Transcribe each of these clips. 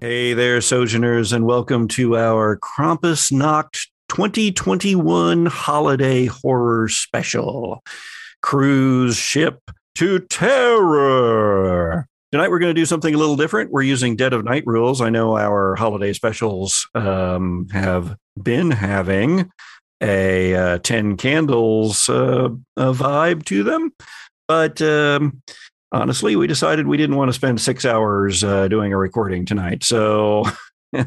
Hey there, Sojourners, and welcome to our Krampusnacht 2021 Holiday Horror Special Cruise Ship to Terror. Tonight, we're going to do something a little different. We're using Dead of Night rules. I know our holiday specials um, have been having a uh, 10 candles uh, vibe to them, but um, honestly, we decided we didn't want to spend six hours uh, doing a recording tonight. So we're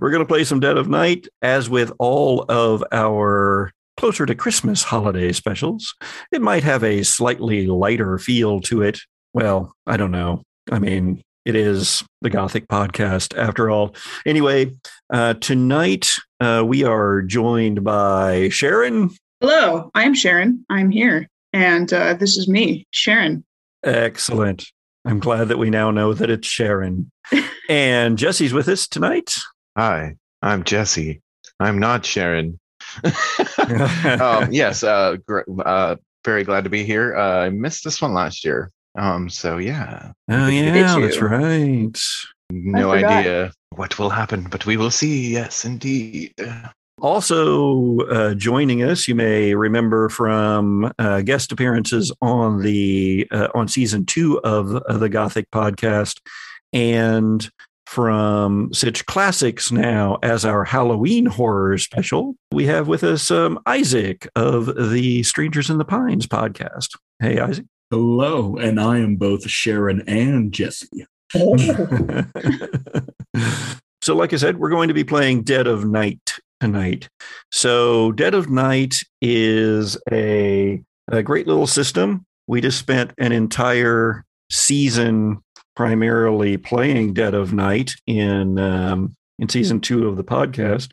going to play some Dead of Night, as with all of our closer to Christmas holiday specials. It might have a slightly lighter feel to it. Well, I don't know. I mean, it is the Gothic podcast after all. Anyway, uh, tonight uh, we are joined by Sharon. Hello, I'm Sharon. I'm here. And uh, this is me, Sharon. Excellent. I'm glad that we now know that it's Sharon. and Jesse's with us tonight. Hi, I'm Jesse. I'm not Sharon. um, yes, uh, gr- uh, very glad to be here. Uh, I missed this one last year. Um, so yeah. Oh yeah, that's right. No idea what will happen, but we will see. Yes, indeed. Also uh, joining us, you may remember from uh, guest appearances on the uh, on season two of, of the Gothic podcast, and from such classics now as our Halloween horror special. We have with us um, Izaak of the Strangers in the Pines podcast. Hey, Izaak. Hello, and I am both Sharon and Jesse. so, like I said, we're going to be playing Dead of Night tonight. So, Dead of Night is a, a great little system. We just spent an entire season primarily playing Dead of Night in um, in season two of the podcast.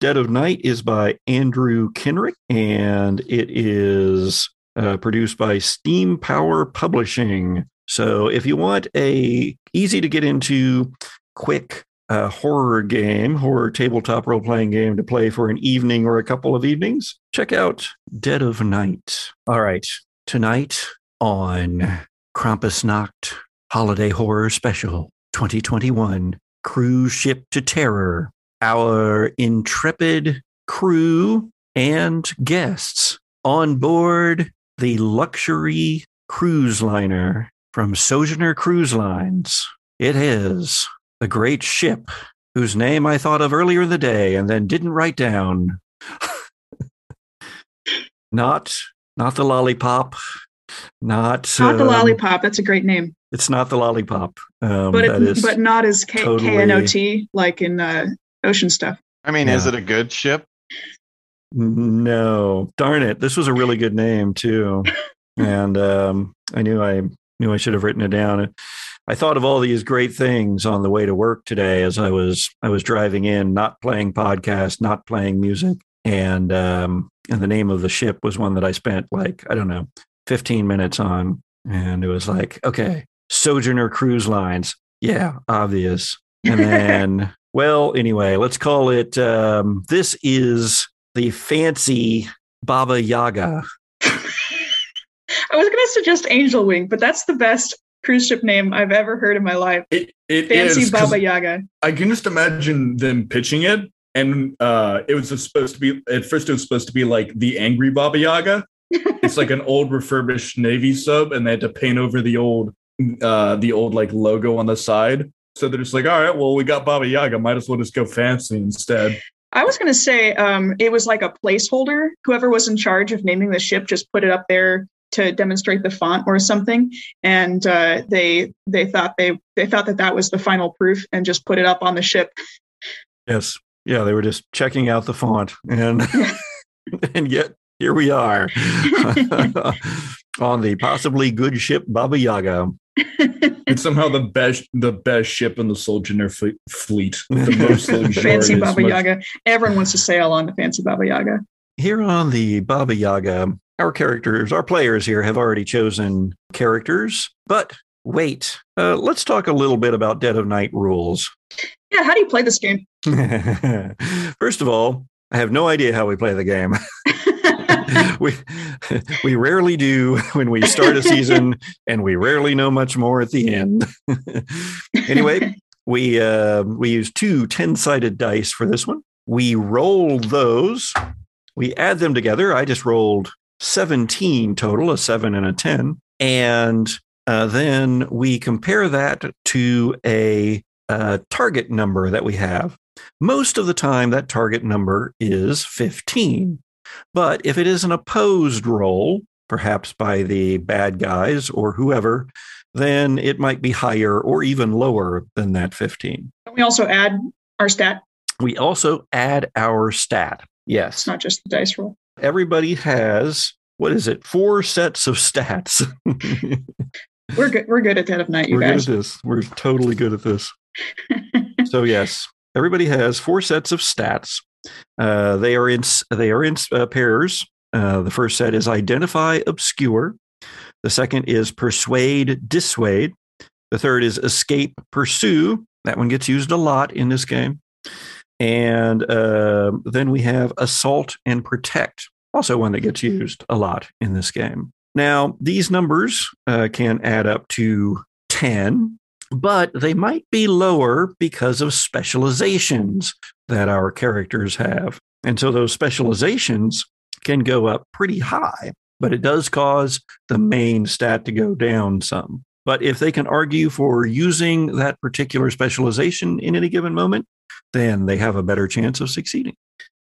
Dead of Night is by Andrew Kenrick, and it is uh, produced by Steampower Publishing. So, if you want a easy to get into, quick a horror game, horror tabletop role playing game to play for an evening or a couple of evenings, check out Dead of Night. All right, tonight on Krampusnacht Holiday Horror Special 2021 Cruise Ship to Terror, our intrepid crew and guests on board the luxury cruise liner from Sojourner Cruise Lines. It is the great ship whose name I thought of earlier in the day and then didn't write down. not not the lollipop, not not um, the lollipop. That's a great name. It's not the lollipop, um, but it, but not as K- totally, K-N-O-T like in uh, ocean stuff. I mean, yeah. is it a good ship? No, darn it! This was a really good name too, and um, I knew I knew I should have written it down. I thought of all these great things on the way to work today as I was I was driving in, not playing podcast, not playing music, and um, and the name of the ship was one that I spent like I don't know, fifteen minutes on, and it was like okay, Sojourner Cruise Lines, yeah, obvious, and then well, anyway, let's call it. Um, this is the fancy Baba Yaga. I was going to suggest Angel Wing, but that's the best cruise ship name I've ever heard in my life. It, it Fancy is, Baba Yaga. I can just imagine them pitching it, and uh, it was supposed to be at first. It was supposed to be like the angry Baba Yaga. it's like an old refurbished Navy sub, and they had to paint over the old, uh, the old like logo on the side. So they're just like, all right, well, we got Baba Yaga. Might as well just go fancy instead. I was going to say um, it was like a placeholder. Whoever was in charge of naming the ship just put it up there to demonstrate the font or something and uh, they they thought they they thought that that was the final proof and just put it up on the ship yes yeah they were just checking out the font and and yet here we are on the possibly good ship baba yaga it's somehow the best the best ship in the Sojourner fleet. The most fancy Baba Yaga. Everyone wants to sail on the fancy Baba Yaga. Here on the Baba Yaga, our characters, our players here have already chosen characters, but wait, uh, let's talk a little bit about Dead of Night rules. Yeah, how do you play this game? First of all, I have no idea how we play the game. we we rarely do when we start a season, and we rarely know much more at the end. anyway, we uh, we use two 10 sided dice for this one. We roll those. We add them together. I just rolled 17 total, a seven and a 10. And uh, then we compare that to a, a target number that we have. Most of the time, that target number is 15. But if it is an opposed roll, perhaps by the bad guys or whoever, then it might be higher or even lower than that 15. Can we also add our stat? We also add our stat. Yes. It's Yes. not just the dice roll. Everybody has, what is it, four sets of stats. We're good. We're good at that of Night, you We're guys. good at this. We're totally good at this. so yes, everybody has four sets of stats. Uh, they are in they are in uh, pairs. Uh, the first set is identify, obscure. The second is persuade, dissuade. The third is escape, pursue. That one gets used a lot in this game. And uh, then we have assault and protect, also one that gets used a lot in this game. Now, these numbers uh, can add up to 10, but they might be lower because of specializations that our characters have. And so those specializations can go up pretty high, but it does cause the main stat to go down some. But if they can argue for using that particular specialization in any given moment, then they have a better chance of succeeding.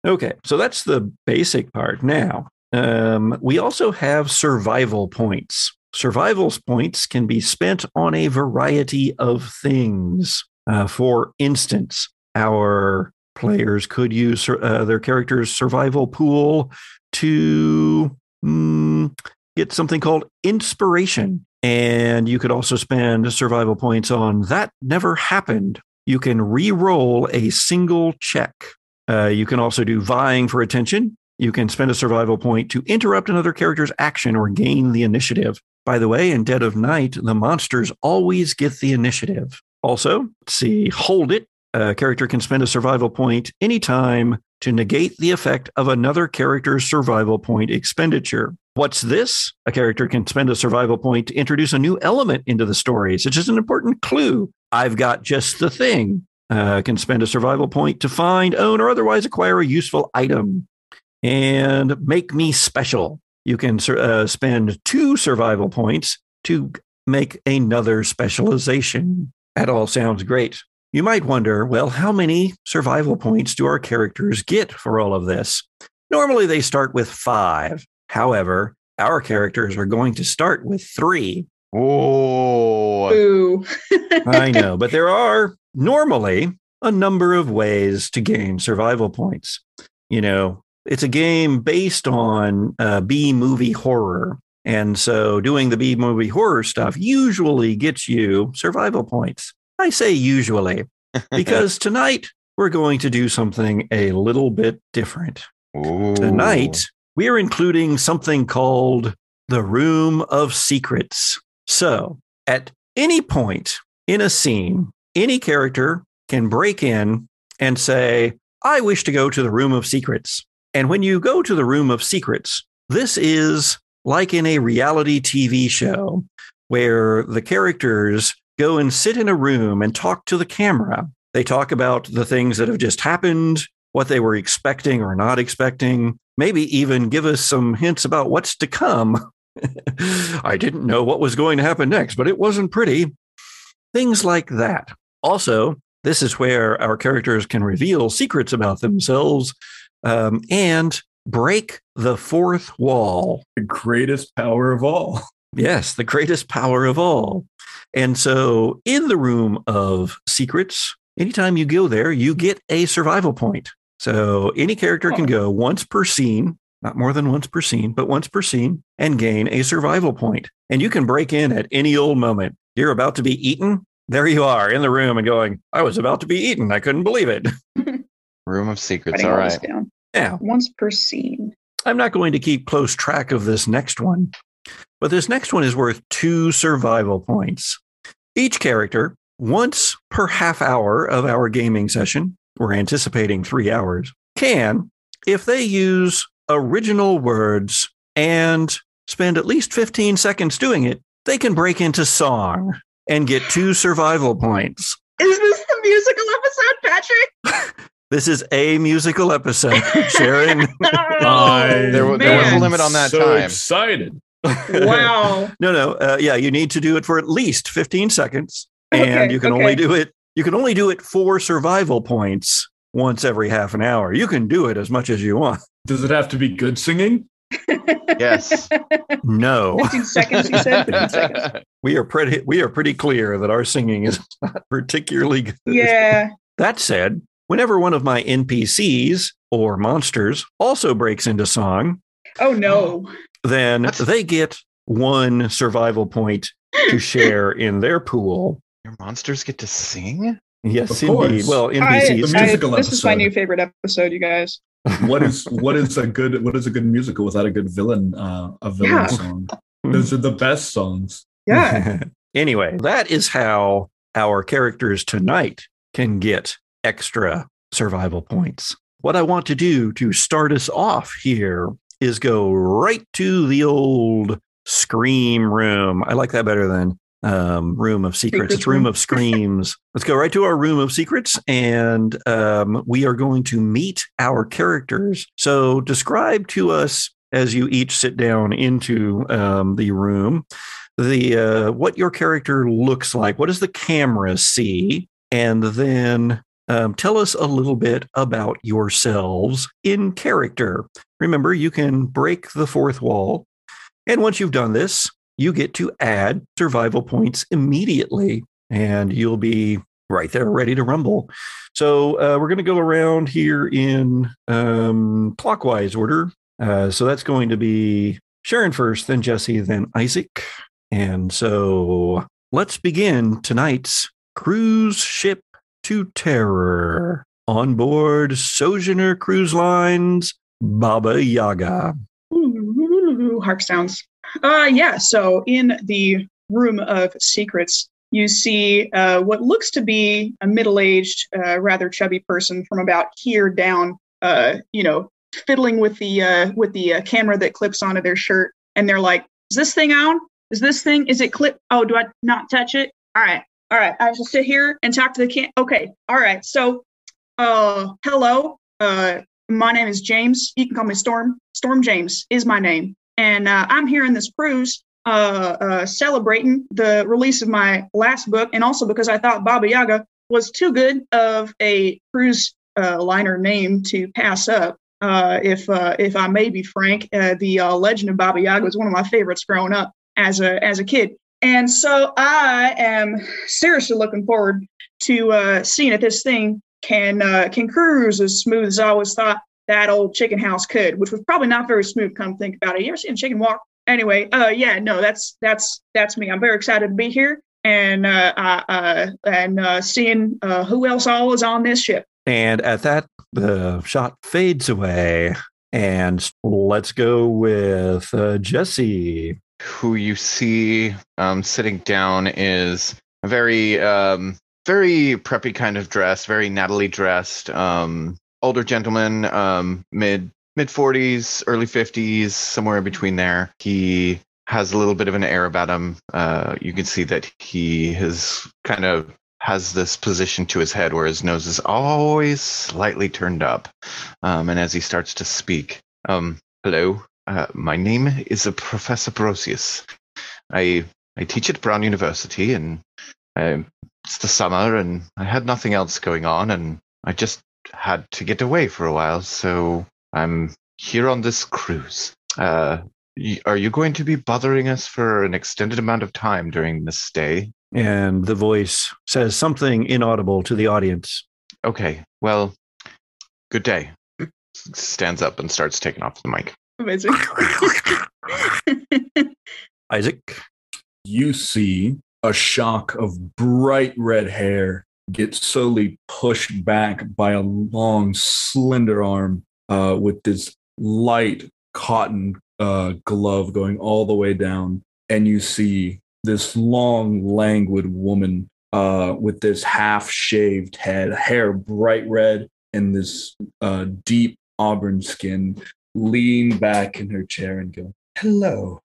Okay, so that's the basic part. Now, um, we also have survival points. Survival points can be spent on a variety of things. Uh, for instance, our players could use uh, their character's survival pool to mm, get something called inspiration. And you could also spend survival points on that never happened. You can re roll a single check. Uh, you can also do vying for attention. You can spend a survival point to interrupt another character's action or gain the initiative. By the way, in Dead of Night, the monsters always get the initiative. Also, see, hold it. A character can spend a survival point anytime to negate the effect of another character's survival point expenditure. What's this? A character can spend a survival point to introduce a new element into the story, such as an important clue. I've got just the thing. Uh, can spend a survival point to find, own, or otherwise acquire a useful item and make me special. You can uh, spend two survival points to make another specialization. That all sounds great. You might wonder, well, how many survival points do our characters get for all of this? Normally they start with five. However, our characters are going to start with three. Oh, I know, but there are normally a number of ways to gain survival points. You know, it's a game based on uh, B movie horror. And so doing the B movie horror stuff usually gets you survival points. I say usually because tonight we're going to do something a little bit different. Ooh. Tonight, we are including something called the Room of Secrets. So, at any point in a scene, any character can break in and say, I wish to go to the Room of Secrets. And when you go to the Room of Secrets, this is like in a reality TV show where the characters go and sit in a room and talk to the camera. They talk about the things that have just happened, what they were expecting or not expecting, maybe even give us some hints about what's to come. I didn't know what was going to happen next, but it wasn't pretty. Things like that. Also, this is where our characters can reveal secrets about themselves um, and break the fourth wall. The greatest power of all. Yes, the greatest power of all. And so, in the room of secrets, anytime you go there, you get a survival point. So, any character can go once per scene, not more than once per scene, but once per scene, and gain a survival point. And you can break in at any old moment. You're about to be eaten. There you are in the room and going, I was about to be eaten. I couldn't believe it. Room of Secrets. Writing All all down. Now, Once per scene. I'm not going to keep close track of this next one, but this next one is worth two survival points. Each character, once per half hour of our gaming session, we're anticipating three hours, can, if they use original words and spend at least 15 seconds doing it, they can break into song and get two survival points. Is this the musical episode, Patrick? This is a musical episode, Sharon. I- There wa- there was a limit on that so time. excited. Wow. No, no. Uh, yeah, you need to do it for at least 15 seconds. And Okay, you can okay. only do it, you can only do it for survival points once every half an hour. You can do it as much as you want. Does it have to be good singing? Yes. No. 15 seconds, you said? 15 seconds. We are pretty we are pretty clear that our singing is not particularly good. Yeah. That said, whenever one of my NPCs or monsters also breaks into song, Oh, no. then What? they get one survival point to share in their pool. Your monsters get to sing? Yes, Of indeed. course. Well, I, NPCs. The I- musical this is my new favorite episode, you guys. What is what is a good what is a good musical without a good villain uh, a villain Yeah. song? Those are the best songs. Yeah. anyway, that is how our characters tonight can get extra survival points. What I want to do to start us off here is go right to the old scream room. I like that better than um, room of secrets. It's room room. of screams. Let's go right to our room of secrets, and um, we are going to meet our characters. So, describe to us as you each sit down into um, the room the uh, what your character looks like. What does the camera see? And then um, tell us a little bit about yourselves in character. Remember, you can break the fourth wall. And once you've done this, you get to add survival points immediately, and you'll be right there ready to rumble. So uh, we're going to go around here in um, clockwise order. Uh, so that's going to be Sharon first, then Jesse, then Izaak. And so let's begin tonight's cruise ship to terror on board Sojourner Cruise Lines Baba Yaga. Ooh, harp sounds. Uh, yeah. So in the room of secrets, you see uh, what looks to be a middle-aged, uh, rather chubby person from about here down. Uh, you know, fiddling with the uh, with the uh, camera that clips onto their shirt, and they're like, "Is this thing on? Is this thing? Is it clip? Oh, do I not touch it? All right, all right. I shall sit here and talk to the cam. Okay, all right. So, uh, hello. Uh, my name is James. You can call me Storm. Storm James is my name. And uh, I'm here in this cruise uh, uh, celebrating the release of my last book, and also because I thought Baba Yaga was too good of a cruise uh, liner name to pass up. Uh, if uh, if I may be frank, uh, the uh, Legend of Baba Yaga was one of my favorites growing up as a as a kid, and so I am seriously looking forward to uh, seeing if this thing can uh, can cruise as smooth as I always thought that old chicken house could, which was probably not very smooth. Come think about it. You ever seen a chicken walk? Anyway, uh, yeah, no, that's that's that's me. I'm very excited to be here and uh, uh, and uh, seeing uh, who else all is on this ship. And at that, the shot fades away. And let's go with uh, Jesse. Who you see um, sitting down is a very, um, very preppy kind of dress, very Natalie dressed, um, older gentleman, um, mid mid forties, early fifties, somewhere in between there. He has a little bit of an air about him. Uh, you can see that he has kind of has this position to his head where his nose is always slightly turned up. Um, and as he starts to speak, um, hello, uh, my name is Professor Brosius. I I teach at Brown University, and I, it's the summer, and I had nothing else going on, and I just had to get away for a while, so I'm here on this cruise. Uh, y- are you going to be bothering us for an extended amount of time during this stay? And the voice says something inaudible to the audience. Okay, well, good day. Stands up and starts taking off the mic. Amazing. Izaak. You see a shock of bright red hair get slowly pushed back by a long, slender arm uh, with this light cotton uh, glove going all the way down. And you see this long, languid woman uh, with this half shaved head, hair bright red, and this uh, deep auburn skin lean back in her chair and go, Hello,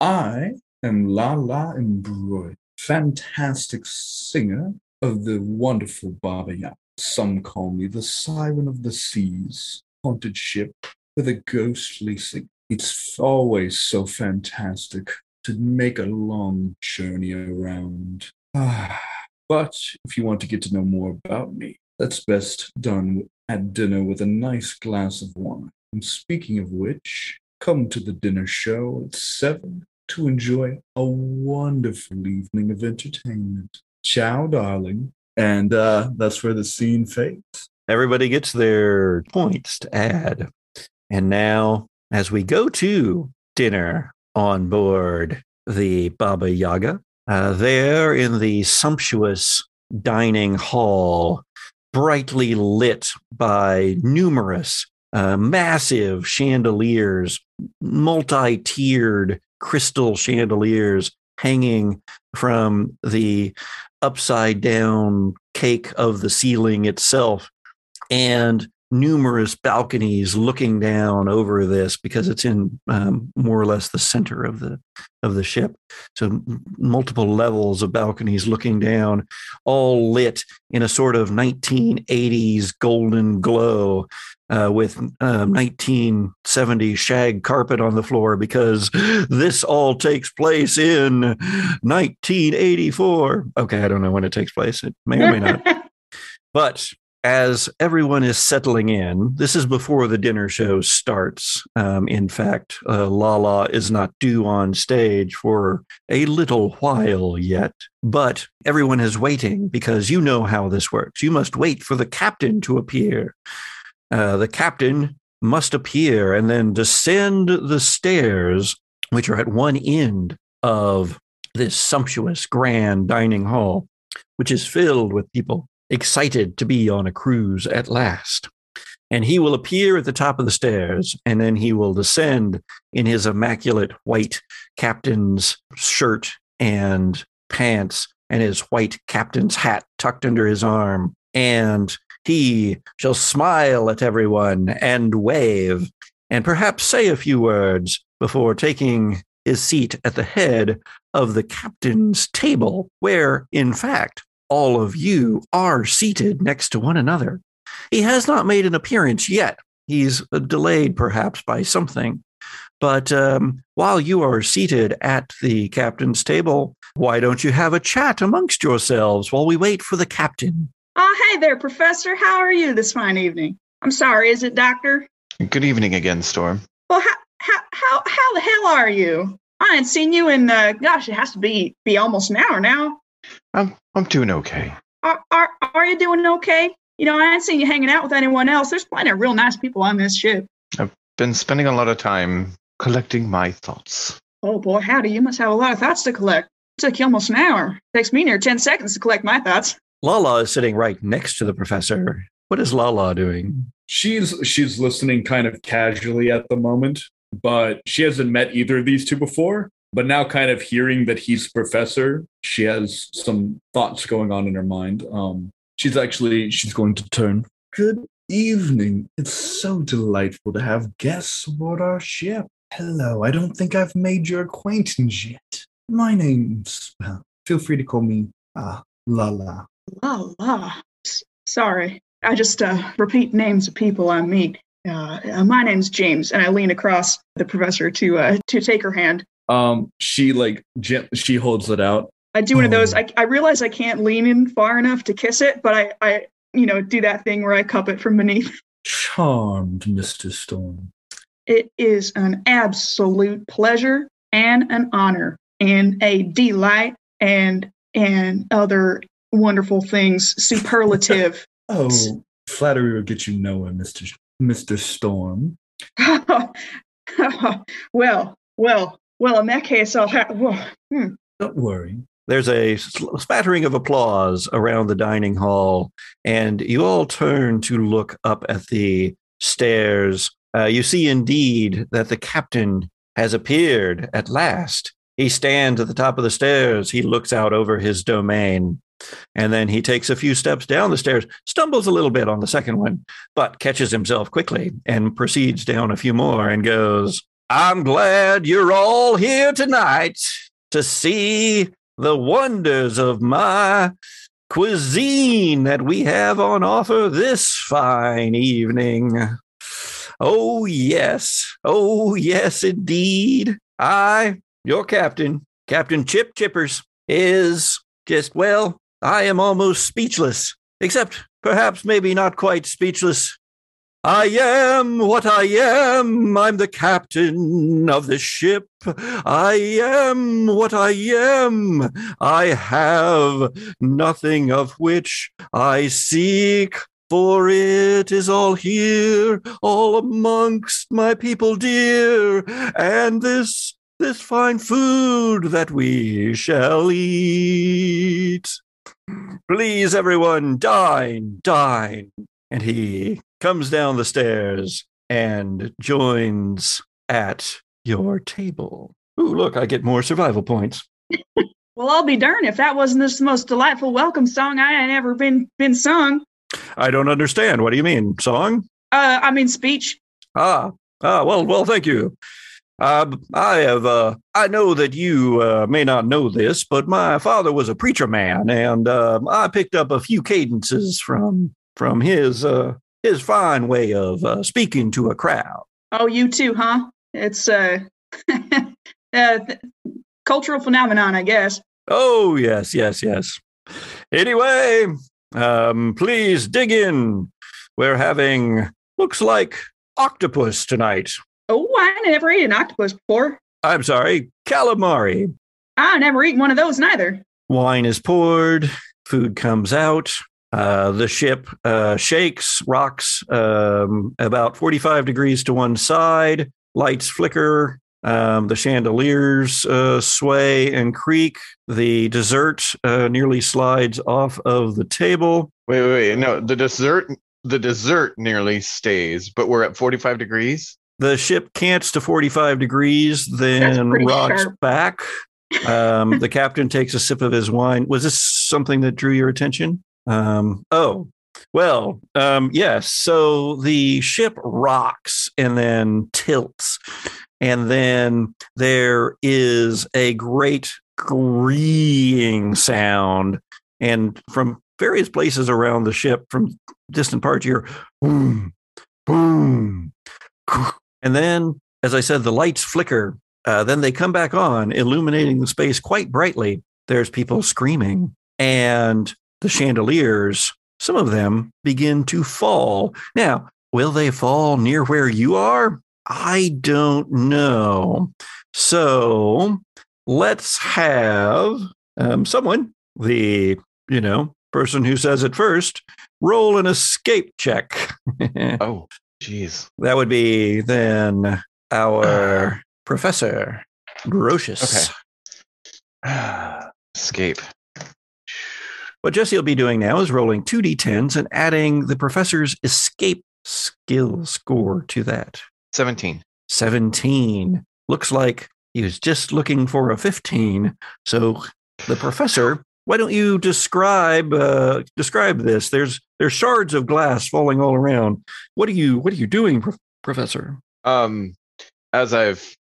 I am Lala Embroid, fantastic singer of the wonderful Baba Yaga. Some call me the Siren of the Seas, haunted ship with a ghostly sing. It's always so fantastic to make a long journey around. Ah, but if you want to get to know more about me, that's best done at dinner with a nice glass of wine. And speaking of which, come to the dinner show at seven to enjoy a wonderful evening of entertainment. Ciao, darling. And uh, that's where the scene fades. Everybody gets their points to add. And now, as we go to dinner on board the Baba Yaga, uh, there in the sumptuous dining hall, brightly lit by numerous uh, massive chandeliers, multi tiered crystal chandeliers hanging from the upside down cake of the ceiling itself. And numerous balconies looking down over this because it's in um, more or less the center of the of the ship. So m- multiple levels of balconies looking down, all lit in a sort of 1980s golden glow. Uh, with um, 1970 shag carpet on the floor because this all takes place in 1984. Okay, I don't know when it takes place. It may or may not. But as everyone is settling in, this is before the dinner show starts. Um, in fact, uh, Lala is not due on stage for a little while yet, but everyone is waiting because you know how this works. You must wait for the captain to appear. Uh, the captain must appear and then descend the stairs, which are at one end of this sumptuous grand dining hall, which is filled with people excited to be on a cruise at last. And he will appear at the top of the stairs, and then he will descend in his immaculate white captain's shirt and pants and his white captain's hat tucked under his arm. And he shall smile at everyone and wave, and perhaps say a few words before taking his seat at the head of the captain's table, where, in fact, all of you are seated next to one another. He has not made an appearance yet. He's delayed perhaps by something. But um, while you are seated at the captain's table, why don't you have a chat amongst yourselves while we wait for the captain? Oh, hey there, Professor. How are you this fine evening? I'm sorry, is it Doctor? Good evening again, Storm. Well, how, how, how, how the hell are you? I ain't seen you in, uh, gosh, it has to be, be almost an hour now. I'm I'm doing okay. Are, are, are you doing okay? You know, I ain't seen you hanging out with anyone else. There's plenty of real nice people on this ship. I've been spending a lot of time collecting my thoughts. Oh boy, howdy, you must have a lot of thoughts to collect. It took you almost an hour. It takes me near 10 seconds to collect my thoughts. Lala is sitting right next to the professor. What is Lala doing? She's she's listening kind of casually at the moment, but she hasn't met either of these two before. But now, kind of hearing that he's professor, she has some thoughts going on in her mind. Um, she's actually she's going to turn. Good evening. It's so delightful to have guests aboard our ship. Hello. I don't think I've made your acquaintance yet. My name's well. Feel free to call me uh, Lala. La la. Sorry. I just uh, repeat names of people I meet. Uh, uh, my name's James, and I lean across the professor to uh, to take her hand. Um, she like she holds it out. I do one of those. Oh. I, I realize I can't lean in far enough to kiss it, but I, I you know do that thing where I cup it from beneath. Charmed, Mr. Storm. It is an absolute pleasure and an honor and a delight and and other wonderful things superlative. Oh, flattery will get you nowhere, Mr. Mr. Storm. well, well, well. In that case, I'll have. Well, hmm. Don't worry. There's a spattering of applause around the dining hall, and you all turn to look up at the stairs. Uh, you see indeed that the captain has appeared at last. He stands at the top of the stairs. He looks out over his domain. And then he takes a few steps down the stairs, stumbles a little bit on the second one, but catches himself quickly and proceeds down a few more and goes, I'm glad you're all here tonight to see the wonders of my cuisine that we have on offer this fine evening. Oh, yes. Oh, yes, indeed. I, your captain, Captain Chip Chippers, is just, well, I am almost speechless, except perhaps maybe not quite speechless. I am what I am. I'm the captain of the ship. I am what I am. I have nothing of which I seek, for it is all here, all amongst my people dear, and this this fine food that we shall eat. Please, everyone, dine, dine. And he comes down the stairs and joins at your table. Ooh, look, I get more survival points. Well, I'll be darned if that wasn't the most delightful welcome song I had ever been been sung. I don't understand. What do you mean? Song? Uh, I mean speech. Ah, ah, well, well, thank you. Uh, I have, uh, I know that you uh, may not know this, but my father was a preacher man, and uh, I picked up a few cadences from from his uh, his fine way of uh, speaking to a crowd. Oh, you too, huh? It's uh, uh cultural phenomenon, I guess. Oh, yes, yes, yes. Anyway, um, please dig in. We're having looks like octopus tonight. Oh, I never ate an octopus before. I'm sorry, calamari. I never eaten one of those neither. Wine is poured, food comes out. Uh, the ship uh, shakes, rocks um, about 45 degrees to one side. Lights flicker. Um, the chandeliers uh, sway and creak. The dessert uh, nearly slides off of the table. Wait, wait, wait. No, the dessert the dessert nearly stays, but we're at 45 degrees. The ship cants to 45 degrees, then rocks sharp. back. Um, the captain takes a sip of his wine. Was this something that drew your attention? Um, oh, well, um, yes. So the ship rocks and then tilts. And then there is a great greeing sound. And from various places around the ship, from distant parts, you hear boom, boom. And then, as I said, the lights flicker. Uh, then they come back on, illuminating the space quite brightly. There's people screaming, and the chandeliers, some of them begin to fall. Now, will they fall near where you are? I don't know. So let's have um, someone, the you know person who says it first, roll an escape check. Oh, jeez. That would be then our uh. professor, Grocious. Okay. Escape. What Jesse will be doing now is rolling 2d10s and adding the professor's escape skill score to that. 17. 17. Looks like he was just looking for a 15. So the professor, why don't you describe uh, describe this? There's there's shards of glass falling all around. What are you what are you doing, Pro- professor? Um, as I've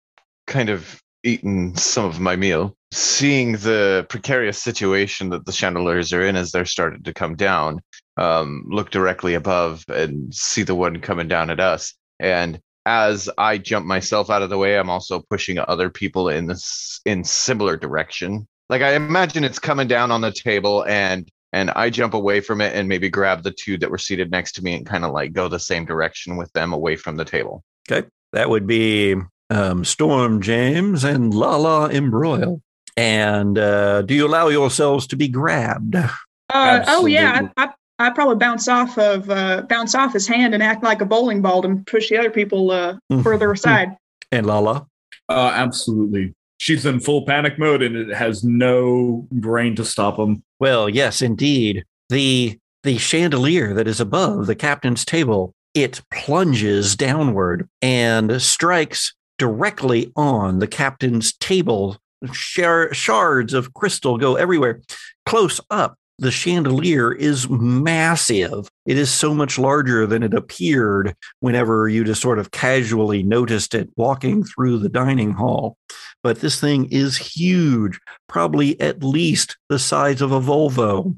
kind of eaten some of my meal, seeing the precarious situation that the chandeliers are in as they're starting to come down, um, look directly above and see the one coming down at us. And as I jump myself out of the way, I'm also pushing other people in this in similar direction. Like I imagine it's coming down on the table and and I jump away from it and maybe grab the two that were seated next to me and kind of like go the same direction with them away from the table. Okay. That would be um, Storm James and Lala Embroil. And uh, do you allow yourselves to be grabbed? Uh, oh yeah, I, I I probably bounce off of uh, bounce off his hand and act like a bowling ball to push the other people uh, further aside. And Lala? Uh, absolutely. She's in full panic mode and it has no brain to stop him. Well, yes, indeed. The the chandelier that is above the captain's table, it plunges downward and strikes directly on the captain's table. Shards of crystal go everywhere. Close up, the chandelier is massive. It is so much larger than it appeared whenever you just sort of casually noticed it walking through the dining hall. But this thing is huge, probably at least the size of a Volvo.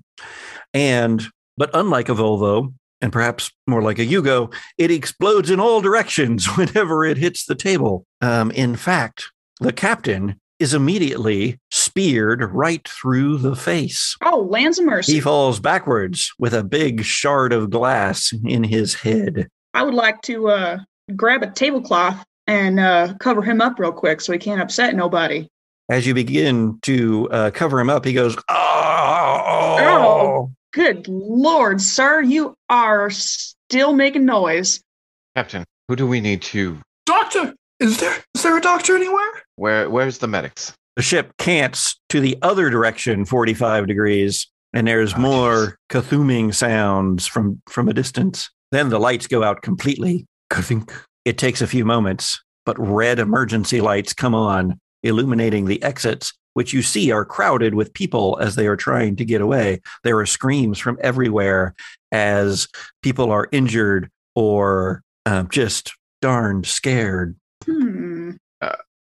And, but unlike a Volvo, and perhaps more like a Yugo, it explodes in all directions whenever it hits the table. Um, in fact, the captain is immediately speared right through the face. Oh, lands of mercy. He falls backwards with a big shard of glass in his head. I would like to uh, grab a tablecloth and uh, cover him up real quick so he can't upset nobody. As you begin to uh, cover him up, he goes, Oh, Oh. Good lord, sir, you are still making noise. Captain, who do we need to? Doctor, is there is there a doctor anywhere? Where Where's the medics? The ship cants to the other direction, 45 degrees, and there's Oh, more kathuming sounds from, from a distance. Then the lights go out completely. Kathink. It takes a few moments, but red emergency lights come on, illuminating the exits, which you see are crowded with people as they are trying to get away. There are screams from everywhere as people are injured or um, just darned scared. Hmm.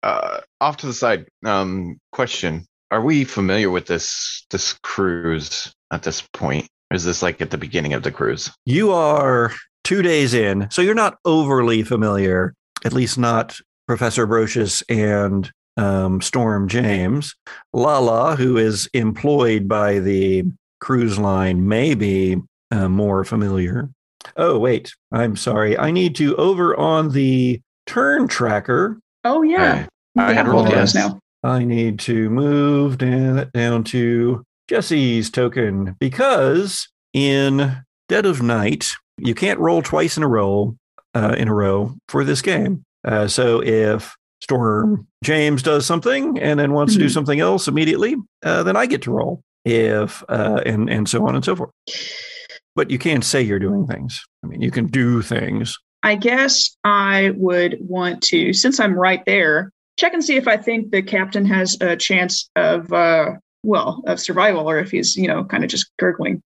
Uh, off to the side. Um, question: Are we familiar with this this cruise at this point? Or is this like at the beginning of the cruise? You are two days in, so you're not overly familiar, at least not Professor Brocious and um, Storm James. Lala, who is employed by the cruise line, may be uh, more familiar. Oh, wait, I'm sorry. I need to over on the turn tracker. Oh yeah. I We had have rolled all those yes. now. I need to move down, down to Jesse's token because in Dead of Night, you can't roll twice in a row uh, in a row for this game. Uh, so if Storm James does something and then wants to do Mhm. something else immediately, uh, then I get to roll. If uh, and and so on and so forth. But you can't say you're doing things. I mean, you can do things. I guess I would want to, since I'm right there, check and see if I think the captain has a chance of, uh, well, of survival, or if he's, you know, kind of just gurgling.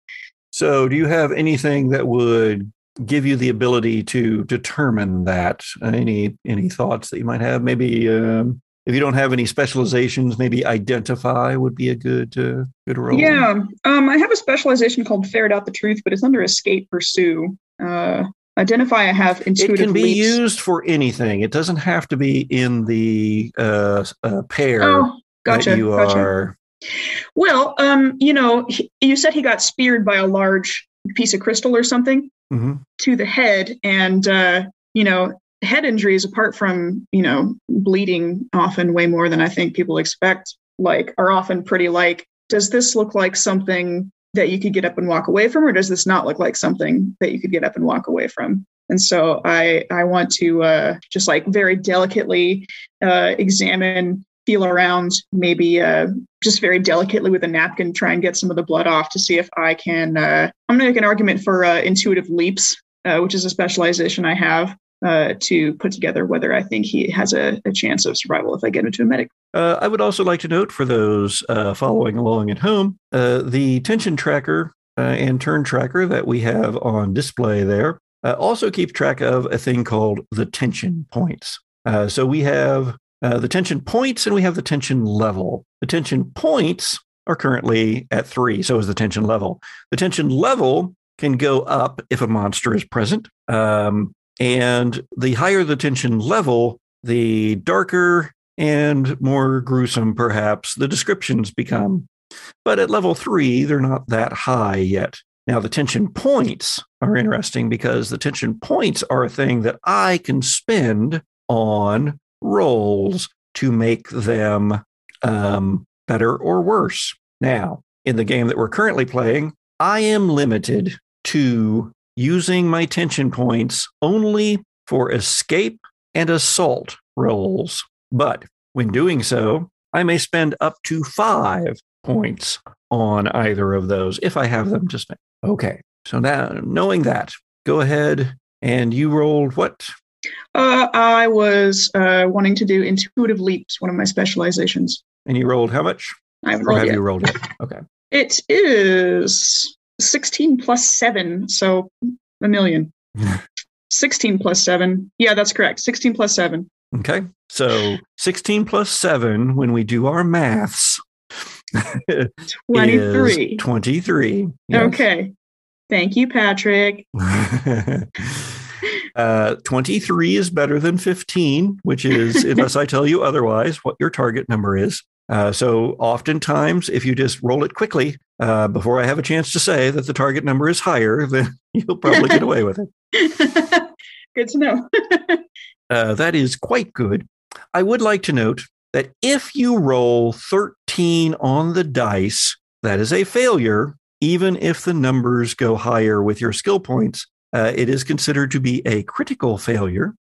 So, do you have anything that would give you the ability to determine that? Any any thoughts that you might have? Maybe um, if you don't have any specializations, maybe identify would be a good uh, good role. Yeah, um, I have a specialization called ferret out the truth, but it's under escape pursue. Uh, identify, I have It can be leaps. used for anything. It doesn't have to be in the uh, uh, pair Oh, gotcha. that you gotcha. are. Well, um, you know, he, you said he got speared by a large piece of crystal or something Mhm. to the head, and uh, you know, head injuries, apart from you know bleeding, often way more than I think people expect, like are often pretty like. Does this look like something that you could get up and walk away from, or does this not look like something that you could get up and walk away from? And so I I want to uh, just like very delicately uh, examine, feel around, maybe uh, just very delicately with a napkin, try and get some of the blood off to see if I can. Uh, I'm going to make an argument for uh, intuitive leaps, uh, which is a specialization I have uh, to put together whether I think he has a, a chance of survival if I get him to a medic. I would also like to note for those following along at home, the tension tracker and turn tracker that we have on display there uh, also keep track of a thing called the tension points. Uh, so we have uh, the tension points and we have the tension level. The tension points are currently at three, so is the tension level. The tension level can go up if a monster is present. Um, and the higher the tension level, the darker and more gruesome, perhaps, the descriptions become. But at level three, they're not that high yet. Now, the tension points are interesting because the tension points are a thing that I can spend on rolls to make them um, better or worse. Now, in the game that we're currently playing, I am limited to using my tension points only for escape and assault rolls. But when doing so, I may spend up to five points on either of those if I have them to spend. Okay. So now knowing that, go ahead and you rolled what? Uh, I was uh, wanting to do intuitive leaps, one of my specializations. And you rolled how much? I haven't rolled have yet. you rolled it? Okay. It is 16 plus 7, so a million. 16 plus 7. Yeah, that's correct. 16 plus 7. Okay. So 16 plus 7, when we do our maths, 23. is 23. Yes. Okay. Thank you, Patrick. Uh, 23 is better than 15, which is, unless I tell you otherwise, what your target number is. Uh, so oftentimes, if you just roll it quickly uh, before I have a chance to say that the target number is higher, then you'll probably get away with it. Good to know. Uh, that is quite good. I would like to note that if you roll 13 on the dice, that is a failure, even if the numbers go higher with your skill points. Uh, it is considered to be a critical failure.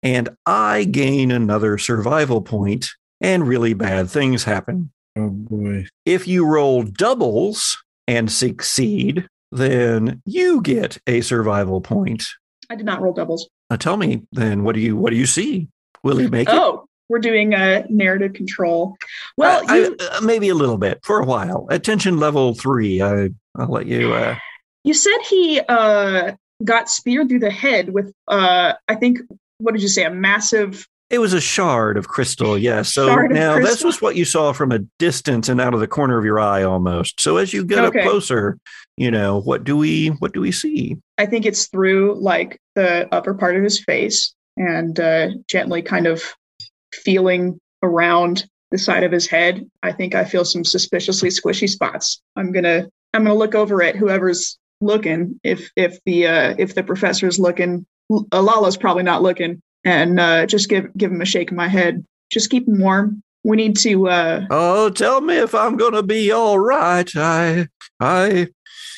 And I gain another survival point, and really bad things happen. Oh boy. If you roll doubles and succeed, then you get a survival point. I did not roll doubles. Now tell me then, what do you what do you see? Will he make it? Oh, we're doing a narrative control. Well, I- you, I- uh, maybe a little bit for a while. Attention level three. I, I'll let you. Uh, you said he uh, got speared through the head with, uh, I think, what did you say, a massive. it was a shard of crystal. Yes. So Shard of now this was what you saw from a distance and out of the corner of your eye, almost. So as you get Okay. up closer, you know what do we what do we see? I think it's through like the upper part of his face and uh, gently kind of feeling around the side of his head. I think I feel some suspiciously squishy spots. I'm gonna I'm gonna look over at whoever's looking. If if the uh, if the professor's looking, Lala's probably not looking, and uh, just give give him a shake of my head. Just keep him warm. We need to. Uh, Oh, tell me if I'm gonna be all right. I I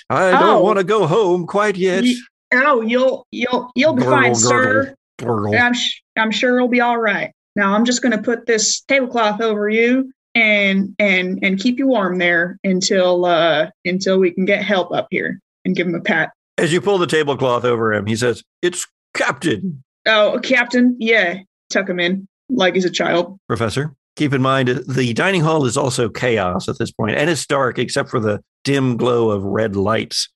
I don't Oh. want to go home quite yet. Ye- oh, you'll you'll you'll be fine, sir. Gurgle. I'm sh- I'm sure it'll be all right. Now I'm just going to put this tablecloth over you and and and keep you warm there until uh until we can get help up here and give him a pat. As you pull the tablecloth over him, he says, "It's Captain." Oh, Captain, yeah, tuck him in like he's a child. Professor. Keep in mind, the dining hall is also chaos at this point, and it's dark except for the dim glow of red lights.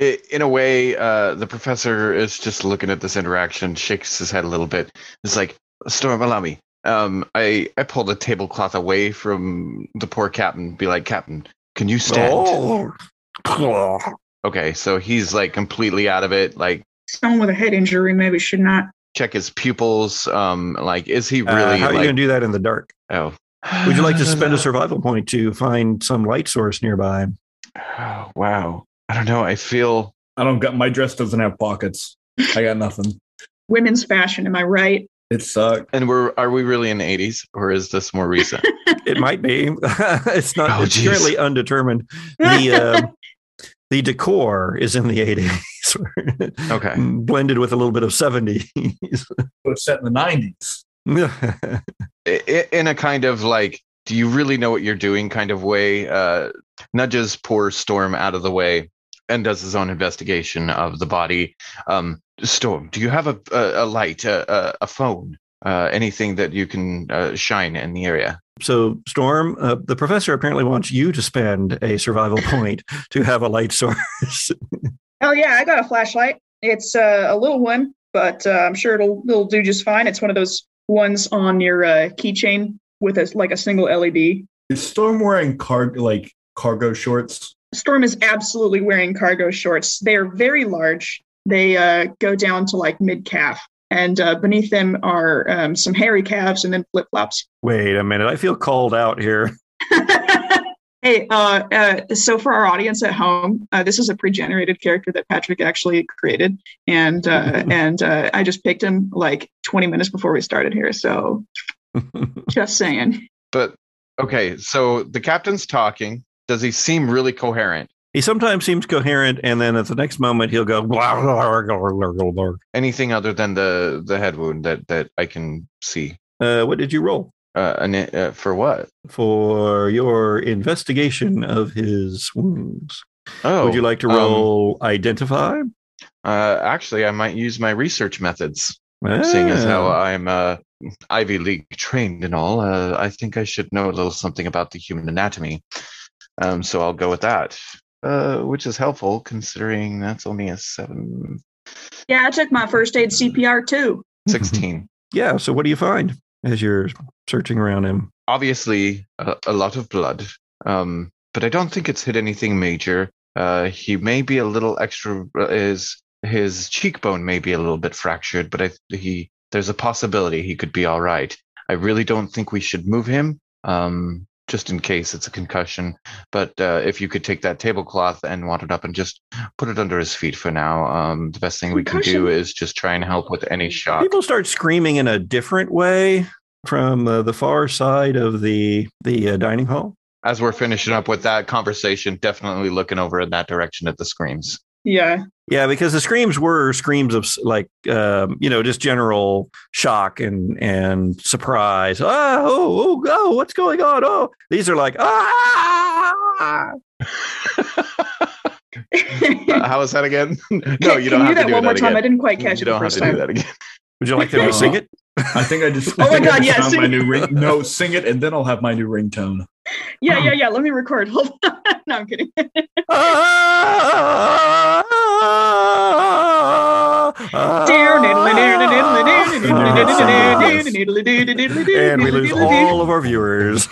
I in a way, uh, the professor is just looking at this interaction, shakes his head a little bit. It's like, Storm, allow me. Um, I, I pull the tablecloth away from the poor captain, be like, Captain, can you stand? Oh. Okay, so he's like completely out of it. Like, Someone with a head injury maybe should not. check his pupils. Um, like, is he Uh, really how are you going to do that in the dark? oh. Would you like to spend a survival point to find some light source nearby? Oh, wow. I don't know. I feel I don't got my dress doesn't have pockets. I got nothing. Women's fashion, am I right? It sucked. and we're are we really in the 80s or is this more recent? It might be. it's not. Oh, it's geez. currently undetermined. The uh, the decor is in the eighties, Okay. blended with a little bit of seventies. It was set in the nineties. I- i- in a kind of like do you really know what you're doing kind of way uh nudges poor storm out of the way and does his own investigation of the body um storm do you have a a, a light a, a, a phone uh anything that you can uh, shine in the area so, Storm, uh, the professor apparently wants you to spend a survival point to have a light source. Oh yeah, I got a flashlight. It's uh, a little one, but uh, I'm sure it'll it'll do just fine. It's one of those ones on your uh, keychain with a like a single LED. Is Storm wearing car like cargo shorts? Storm is absolutely wearing cargo shorts. They are very large. They uh, go down to like mid calf, and uh, beneath them are um, some hairy calves and then flip flops. Wait a minute, I feel called out here. hey, uh, uh, so for our audience at home, uh, this is a pre-generated character that Patrick actually created, and uh, and uh, I just picked him like 20 minutes before we started here. So just saying. but okay so the captain's talking does he seem really coherent he sometimes seems coherent, and then at the next moment he'll go. Blah, blah, blah, blah, anything other than the the head wound that that i can see Uh, what did you roll uh, and uh for what for your investigation of his wounds? oh Would you like to um, roll identify? Uh, actually, I might use my research methods, seeing as how Ah. I'm uh, Ivy League trained and all. Uh, I think I should know a little something about the human anatomy. Um, so I'll go with that, uh, which is helpful considering that's only a seven, Yeah, I took my first aid CPR too. 16. Yeah. So what do you find as you're searching around him? Obviously, a, a lot of blood, um, but I don't think it's hit anything major. Uh, he may be a little extra. uh, His his cheekbone may be a little bit fractured, but I he there's a possibility he could be all right. I really don't think we should move him, um, just in case it's a concussion. But uh, if you could take that tablecloth and wad it up and just put it under his feet for now, um, the best thing we can do is just try and help with any shock. People start screaming in a different way from uh, the far side of the the uh, dining hall. As we're finishing up with that conversation, definitely looking over in that direction at the screams. Yeah. Yeah, because the screams were screams of like um, you know just general shock and and surprise. Ah, oh, oh, oh, what's going on? Oh, these are like ah. Uh, how was that again? no, you don't you have do that to do one more that time? I didn't quite catch you it the don't have first to do that again. Would you like them to sing it? I think I just. Oh my God, just yeah, sing my new ring. No, sing it, and then I'll have my new ringtone. Yeah, yeah, yeah. Let me record. Hold on. no, I'm kidding. and we lose all of our viewers.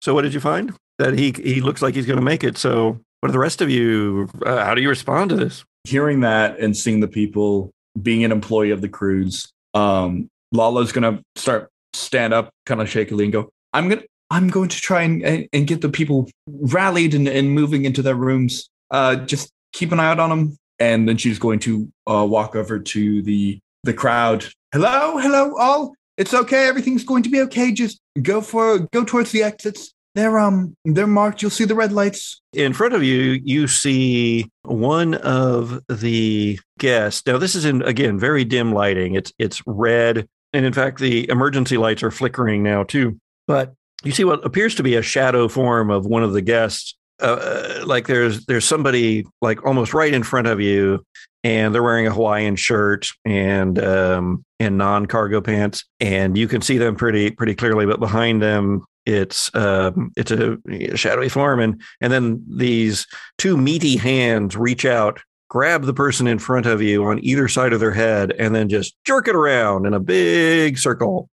so, what did you find? That he he looks like he's going to make it. So, what are the rest of you? Uh, how do you respond to this? Hearing that and seeing the people being an employee of the cruise, um, Lala's gonna start stand up, kind of shakily, and go, "I'm gonna." I'm going to try and, and, and get the people rallied and, and moving into their rooms. Uh, just keep an eye out on them. And then she's going to uh, walk over to the the crowd. Hello, hello, all. It's okay. Everything's going to be okay. Just go for go towards the exits. They're um they're marked. You'll see the red lights. In front of you, you see one of the guests. Now, this is in again very dim lighting. It's it's red, and in fact, the emergency lights are flickering now too. But you see what appears to be a shadow form of one of the guests. Uh, like there's there's somebody like almost right in front of you, and they're wearing a Hawaiian shirt and um, and non cargo pants, and you can see them pretty pretty clearly. But behind them, it's um, it's a shadowy form, and and then these two meaty hands reach out, grab the person in front of you on either side of their head, and then just jerk it around in a big circle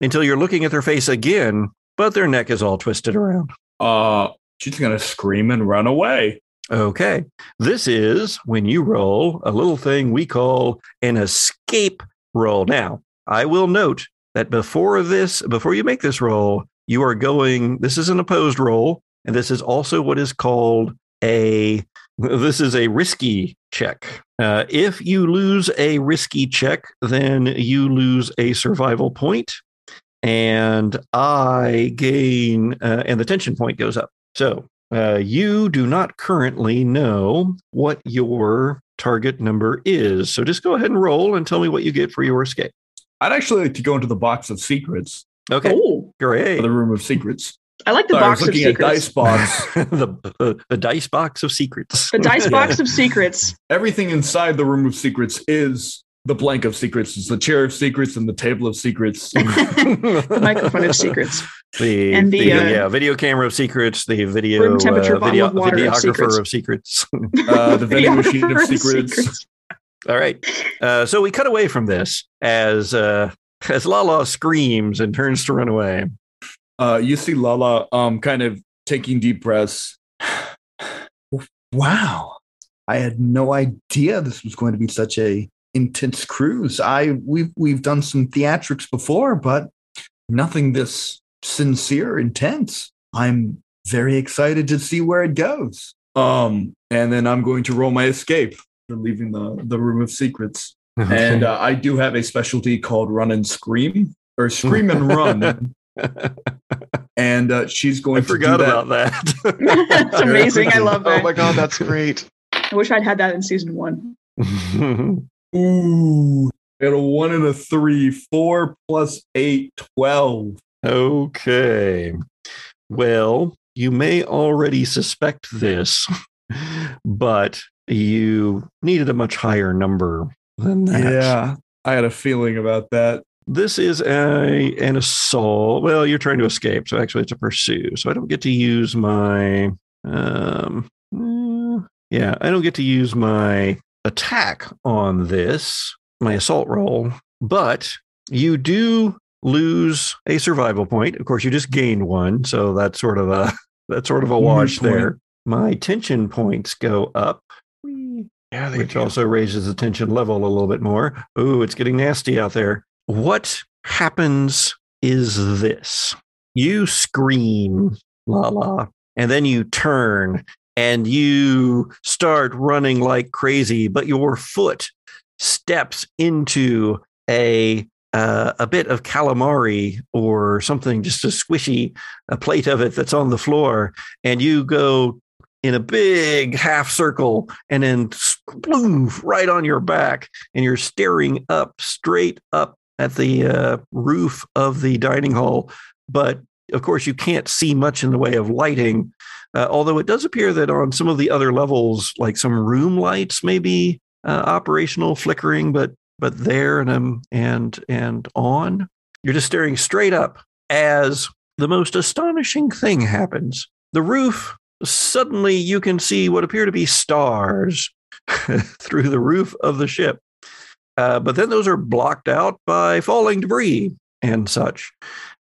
until you're looking at their face again, but their neck is all twisted around. Uh, she's gonna scream and run away. Okay. This is when you roll a little thing we call an escape roll. Now, I will note that before this, before you make this roll, you are going, this is an opposed roll, and this is also what is called a this is a risky check. Uh, if you lose a risky check, then you lose a survival point, and I gain, uh, and the tension point goes up. So uh, you do not currently know what your target number is. So just go ahead and roll and tell me what you get for your escape. I'd actually like to go into the box of secrets, Okay, Oh, great. or the room of secrets. I like the Sorry, I was box of looking at secrets. dice box. the, the the dice box of secrets. The dice Yeah. box of secrets. Everything inside the room of secrets is the blank of secrets. It's the chair of secrets and the table of secrets. the microphone of secrets. The, And the, the, uh, yeah video camera of secrets, the video Room temperature uh, bottle video, of water of secrets. of secrets. Uh, the vending machine of Videographer secrets. All right. Uh, so we cut away from this as uh, as Lala screams and turns to run away. Uh, you see Lala um, kind of taking deep breaths. wow. I had no idea this was going to be such a intense cruise. I we've we've done some theatrics before, but nothing this sincere, intense. I'm very excited to see where it goes. Um, and then I'm going to roll my escape for leaving the, the room of secrets. And uh, I do have a specialty called Run and Scream or Scream and Run. and uh, she's going I to forgot do that. about that. That's amazing. I love Oh my god, that's great. I wish I'd had that in season one. Ooh, got a one and a three, four plus eight, 12. okay. Well, you may already suspect this, but you needed a much higher number than that. Yeah, I had a feeling about that. this is a an assault. Well, you're trying to escape, so actually it's a pursue. So I don't get to use my um mm, yeah, I don't get to use my attack on this, my assault roll, but you do lose a survival point. Of course, you just gained one, so that's sort of a that's sort of a wash there. My tension points go up, Yeah, which do. also raises the tension level a little bit more. Ooh, it's getting nasty out there. What happens is this you scream, la la, and then you turn and you start running like crazy, but your foot steps into a uh, a bit of calamari or something, just a squishy, a plate of it that's on the floor, and you go in a big half circle and then boom right on your back, and you're staring up straight up at the uh, roof of the dining hall. But of course, you can't see much in the way of lighting. Uh, although it does appear that on some of the other levels, like some room lights may be uh, operational, flickering, but but there and um, and and on, you're just staring straight up as the most astonishing thing happens. The roof suddenly you can see what appear to be stars through the roof of the ship. Uh, but then those are blocked out by falling debris and such.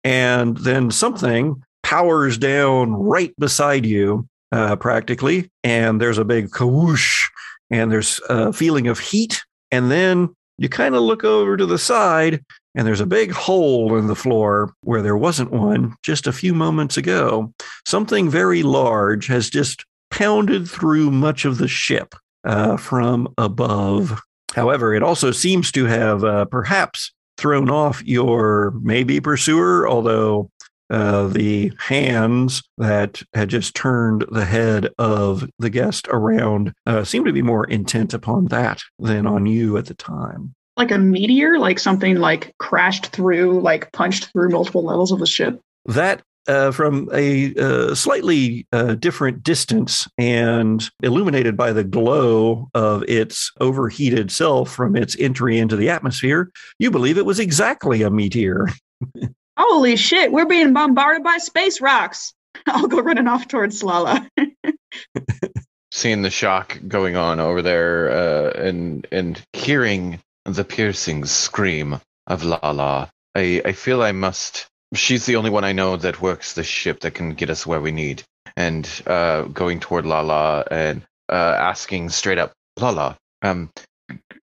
And then something powers down right beside you, uh, practically. And there's a big kawoosh, and there's a feeling of heat. And then you kind of look over to the side, and there's a big hole in the floor where there wasn't one just a few moments ago. Something very large has just pounded through much of the ship uh, from above. However, it also seems to have uh, perhaps thrown off your maybe pursuer, although uh, the hands that had just turned the head of the guest around uh, seem to be more intent upon that than on you at the time. Like a meteor, like something like crashed through, like punched through multiple levels of the ship. That uh, from a uh, slightly uh, different distance and illuminated by the glow of its overheated self from its entry into the atmosphere, you believe it was exactly a meteor. Holy shit, we're being bombarded by space rocks. I'll go running off towards Lala. Seeing the shock going on over there, uh, and and hearing the piercing scream of Lala, I I feel I must. She's the only one I know that works the ship that can get us where we need. And uh, going toward Lala and uh, asking straight up, Lala, um,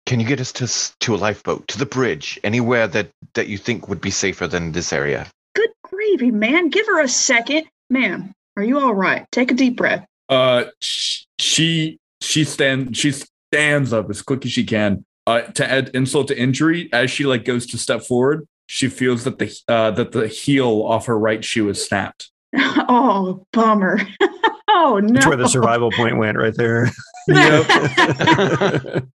can you get us to to a lifeboat, to the bridge, anywhere that that you think would be safer than this area? Good gravy, man. Give her a second. Ma'am, are you all right? Take a deep breath. Uh, she she stand she stands up as quick as she can. Uh, to add insult to injury, as she like goes to step forward, she feels that the uh that the heel off her right shoe is snapped. oh, bummer. oh, no. That's where the survival point went right there.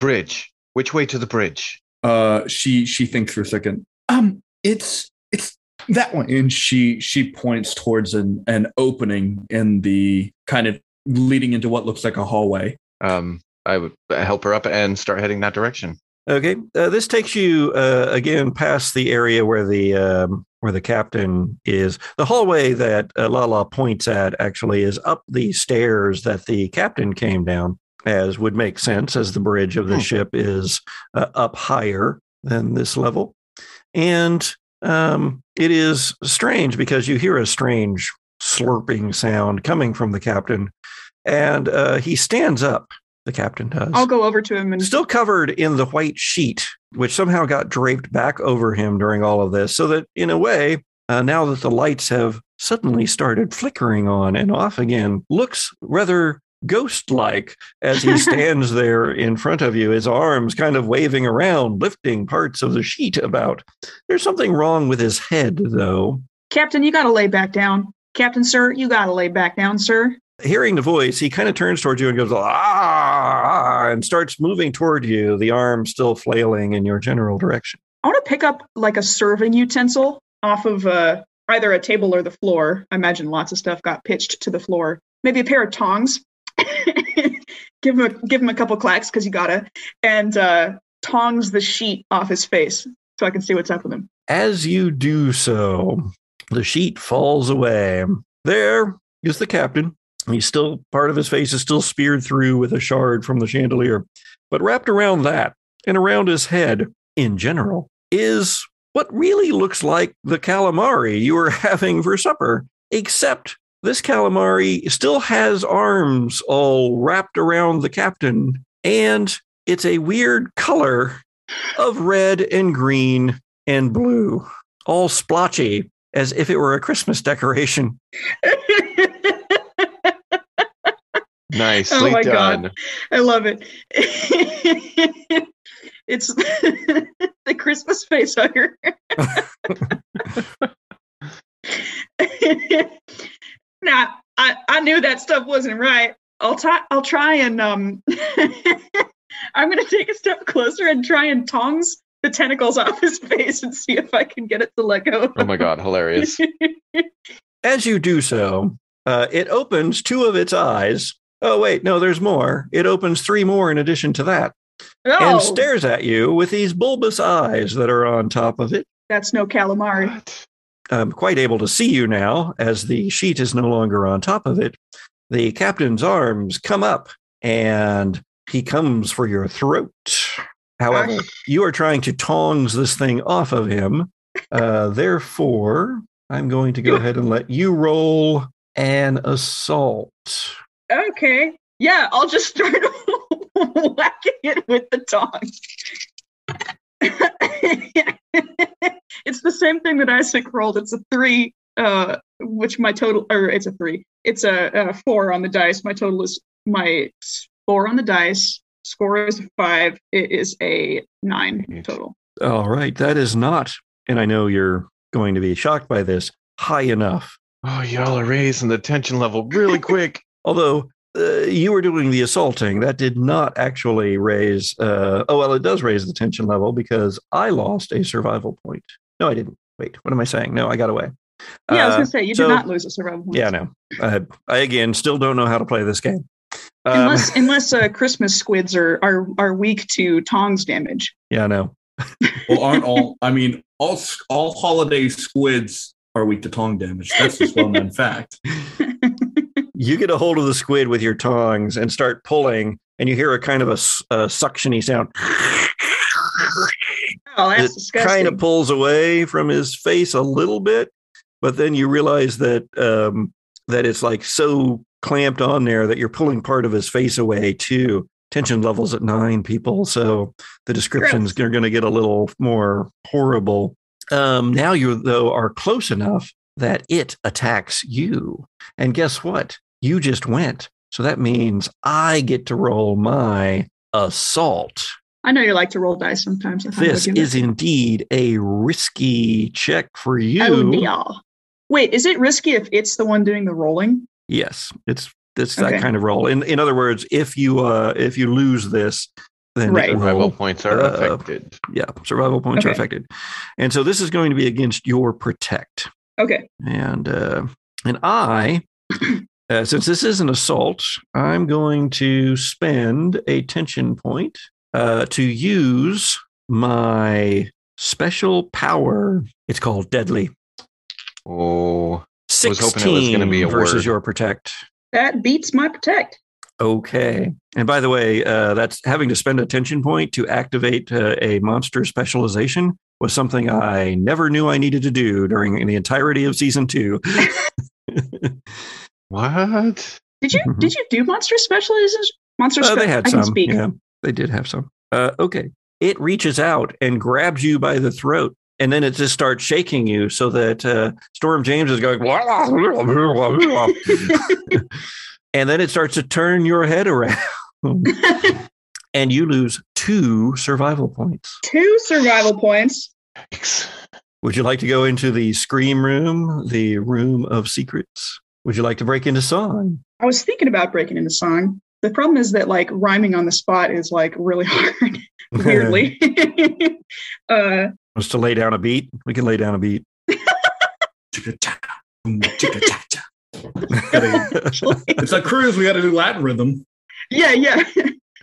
Bridge. Which way to the bridge? Uh, she she thinks for a second. Um, it's it's that one, and she she points towards an an opening in the kind of leading into what looks like a hallway. Um, I would help her up and start heading that direction. Okay, uh, this takes you uh, again past the area where the um, where the captain is. The hallway that uh, Lala points at actually is up the stairs that the captain came down, as would make sense, as the bridge of the Hmm. ship is uh, up higher than this level, and um, it is strange because you hear a strange slurping sound coming from the captain, and uh, he stands up. The captain does I'll go over to him and still covered in the white sheet, which somehow got draped back over him during all of this. So that, in a way, uh, now that the lights have suddenly started flickering on and off again, looks rather ghost like as he stands there in front of you, his arms kind of waving around, lifting parts of the sheet about. There's something wrong with his head, though. Captain, you got to lay back down. Captain, sir, you got to lay back down, sir. hearing the voice, he kind of turns towards you and goes, ah, and starts moving toward you, the arm still flailing in your general direction. I want to pick up like a serving utensil off of uh, either a table or the floor. I imagine lots of stuff got pitched to the floor. Maybe a pair of tongs. give him a give him a couple clacks because you gotta, and uh, tongs the sheet off his face so I can see what's up with him. As you do so, the sheet falls away. There is the captain. He's still part of his face is still speared through with a shard from the chandelier. But wrapped around that and around his head in general is what really looks like the calamari you were having for supper, except this calamari still has arms all wrapped around the captain, and it's a weird color of red and green and blue, all splotchy, as if it were a Christmas decoration. Nicely Oh my done. God. I love it. it's the Christmas face hugger. Now, I, I knew that stuff wasn't right. I'll try. I'll try and um. I'm gonna take a step closer and try and tongs the tentacles off his face and see if I can get it to let go. Oh my god, hilarious. As you do so, uh, it opens two of its eyes. Oh, wait, no, there's more. It opens three more in addition to that oh, and stares at you with these bulbous eyes that are on top of it. that's no calamari. What? I'm quite able to see you now as the sheet is no longer on top of it. The captain's arms come up and he comes for your throat. However, you are trying to tongs this thing off of him. Uh, therefore, I'm going to go ahead and let you roll an assault. Okay. Yeah, I'll just start whacking it with the tongs. it's the same thing that Izaak rolled. It's a three, uh, which my total, or it's a three. It's a, a four on the dice. My total is my four on the dice. Score is a five. It is a nine total. All right, that is not, and I know you're going to be shocked by this, high enough. Oh, y'all are raising the tension level really quick. Although uh, you were doing the assaulting, that did not actually raise. Uh, oh well, it does raise the tension level because I lost a survival point. No, I didn't. Wait, what am I saying? No, I got away. Yeah, I was Uh, gonna say you so- did not lose a survival point. Yeah, no. Uh, I again still don't know how to play this game. Um, Unless unless uh, Christmas squids are, are are weak to tongs damage. yeah, I know. Well, aren't all? I mean, all all holiday squids are weak to tongue damage. That's just well known fact. You get a hold of the squid with your tongs and start pulling, and you hear a kind of a suctiony sound. Oh, that's it disgusting. kind of pulls away from his face a little bit, but then you realize that um, that it's like so clamped on there that you're pulling part of his face away too. Tension levels at nine people, so the descriptions are going to get a little more horrible. Um, now you though are close enough that it attacks you, and guess what? You just went, so that means I get to roll my assault. I know you like to roll dice sometimes. I thought I would This do that. is indeed a risky check for you. Oh, dear. Wait, is it risky if it's the one doing the rolling? Yes, it's it's Okay. that kind of roll. In in other words, if you uh if you lose this, then Right. it will- Survival points are uh, affected. yeah, survival points are affected, and so this is going to be against your protect. Okay. And uh, and I, uh, since this is an assault, I'm going to spend a tension point uh, to use my special power. It's called Deadly. Oh, was hoping it was Sixteen gonna be a versus word. your protect. That beats my protect. Okay. And by the way, uh, that's having to spend a tension point to activate uh, a monster specialization was something I never knew I needed to do during the entirety of season two. what? Did you Mhm. did you do monster specializations? Monster Uh, spe- they had I some. Yeah, they did have some. Uh, okay. It reaches out and grabs you by the throat. And then it just starts shaking you so that uh, Storm James is going, and then it starts to turn your head around. and you lose two survival points. Two survival points. Would you like to go into the scream room, the room of secrets? Would you like to break into song? I was thinking about breaking into song. The problem is that like rhyming on the spot is like really hard. Weirdly. uh, Was to lay down a beat? We can lay down a beat. Chicka-cha, boom, chicka-cha-cha. Gotta- It's a cruise. We got to do Latin rhythm. yeah, yeah.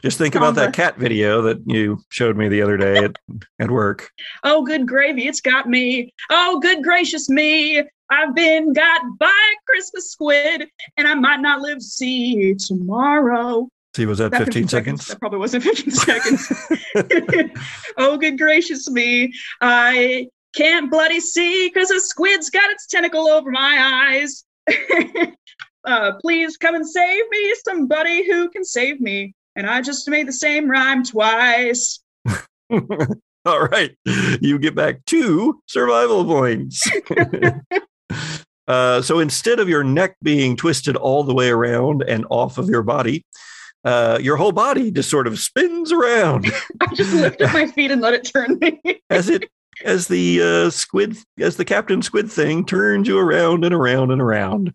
Just think about that cat video that you showed me the other day at, at work. Oh, good gravy, it's got me. Oh, good gracious me. I've been got by a Christmas squid, and I might not live to see tomorrow. See, was that That 15 seconds? That probably wasn't 15 seconds. oh, good gracious me. I can't bloody see because a squid's got its tentacle over my eyes. uh, please come and save me, somebody who can save me. And I just made the same rhyme twice. All right. You get back two survival points. uh, so instead of your neck being twisted all the way around and off of your body, uh, your whole body just sort of spins around I just lifted my feet and let it turn me. as it as the uh, squid as the captain squid thing turns you around and around and around.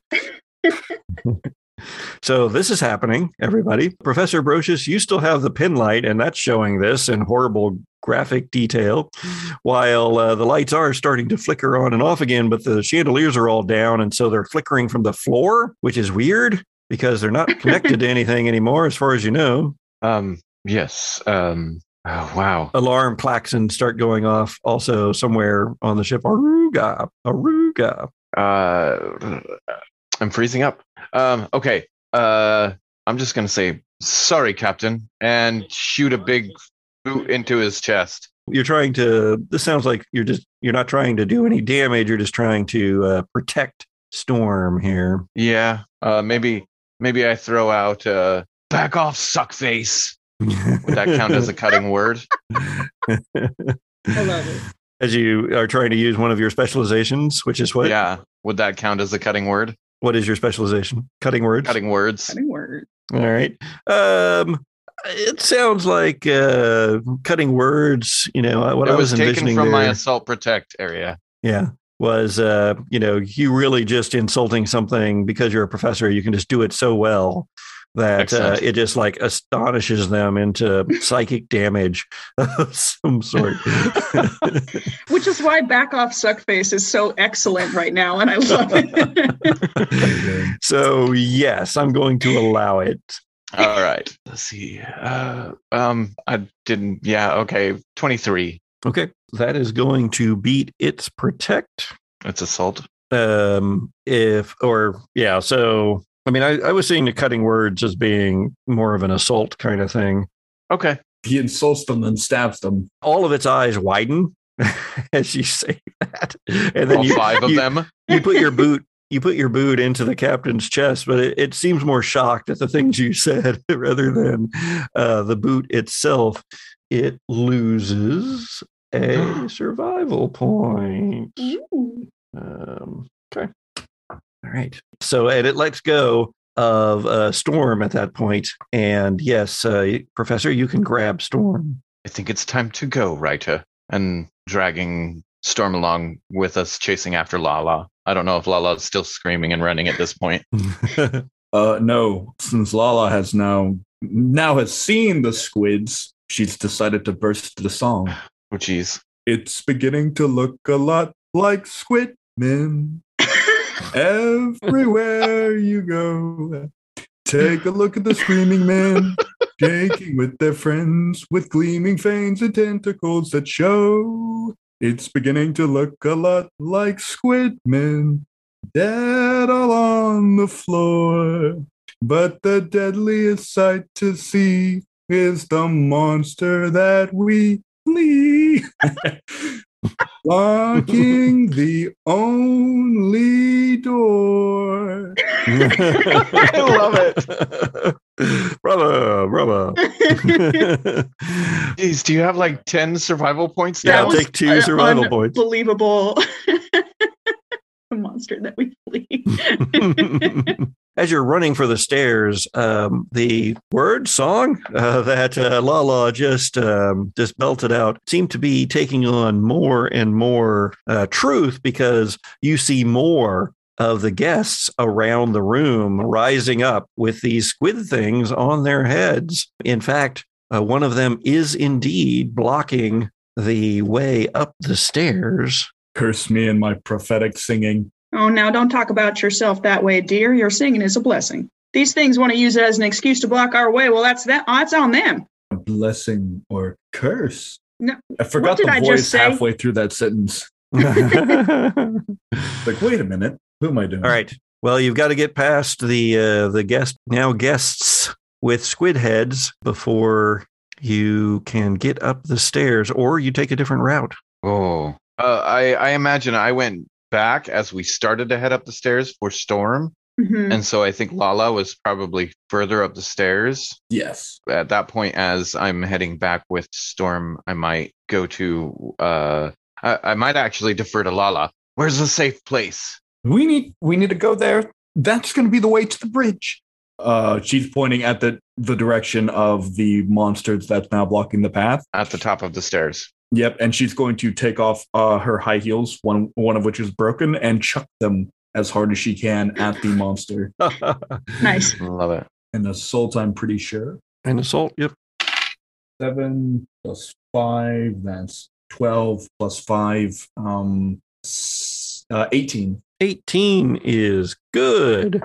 So this is happening, everybody. Professor Brocious, you still have the pin light, and that's showing this in horrible graphic detail, while uh, the lights are starting to flicker on and off again, but the chandeliers are all down, and so they're flickering from the floor, which is weird because they're not connected to anything anymore, as far as you know. Um, yes. Um, oh, wow. alarm klaxons start going off also somewhere on the ship. Aruga, Aruga. Uh, I'm freezing up. Um, okay. Uh, I'm just gonna say sorry, Captain, and shoot a big boot into his chest. You're trying to. This sounds like you're just. You're not trying to do any damage. You're just trying to uh, protect Storm here. Yeah. Uh, maybe maybe I throw out uh, back off, suckface. Would that count as a cutting word? I love it. As you are trying to use one of your specializations, which is what? Yeah. Would that count as a cutting word? What is your specialization? Cutting words. Cutting words. Cutting words. All right. Um, it sounds like uh, cutting words. You know what it I was was taken envisioning from my assault protect area. Yeah. Was uh, you know, you really just insulting something because you're a professor, you can just do it so well that uh, it just like astonishes them into psychic damage of some sort. Which is why back off suckface is so excellent right now, and I love it. so yes, I'm going to allow it. All right. Let's see. Uh, um, I didn't. Yeah. Okay. Twenty-three. Okay. That is going to beat its protect. It's assault. um if or yeah so i mean i, I was seeing the cutting words as being more of an assault kind of thing Okay. He insults them and stabs them. all of its eyes widen as you say that and then All you, five of you, them. you put your boot you put your boot into the captain's chest but it, it seems more shocked at the things you said rather than uh, the boot itself it loses a survival point Um, okay. All right. So, and it lets go of uh, Storm at that point. And yes, uh, Professor, you can grab Storm. I think it's time to go, Writer. And dragging Storm along with us, chasing after Lala. I don't know if Lala's still screaming and running at this point. Uh, no, since Lala has now now has seen the squids, she's decided to burst the song. Oh, geez. It's beginning to look a lot like squid men. Everywhere you go, take a look at the screaming men, taking with their friends with gleaming fangs and tentacles that show. It's beginning to look a lot like squid men, dead all on the floor. But the deadliest sight to see is the monster that we flee. Locking the only door. I love it. brother, brother. Jeez, do you have like 10 survival points Yeah, now? I'll take two survival points. Unbelievable. the monster that we flee. As you're running for the stairs, um, the word song uh, that uh, Lala just um, just belted out seemed to be taking on more and more uh, truth because you see more of the guests around the room rising up with these squid things on their heads. In fact, uh, one of them is indeed blocking the way up the stairs. Curse me and my prophetic singing. Oh, now don't talk about yourself that way, dear. Your singing is a blessing. these things want to use it as an excuse to block our way. Well, that's that. That's on them. A blessing or curse. No, I forgot the I voice halfway through that sentence. Like, wait a minute, who am I doing? All right. Well, you've got to get past the uh, the guest now guests with squid heads before you can get up the stairs, or you take a different route. Oh, uh, I I imagine I went back as we started to head up the stairs for Storm, Mhm. and so I think Lala was probably further up the stairs. Yes. At that point, as I'm heading back with Storm, I might go to. Uh, I, I might actually defer to Lala. Where's the safe place? We need we need to go there. That's gonna be the way to the bridge. Uh she's pointing at the the direction of the monsters that's now blocking the path. At the top of the stairs. Yep, and she's going to take off uh, her high heels, one one of which is broken, and chuck them as hard as she can at the monster. Nice. Love it. An assault, I'm pretty sure. An assault. Yep. Seven plus five, that's twelve plus five, um, uh, eighteen. 18 is good.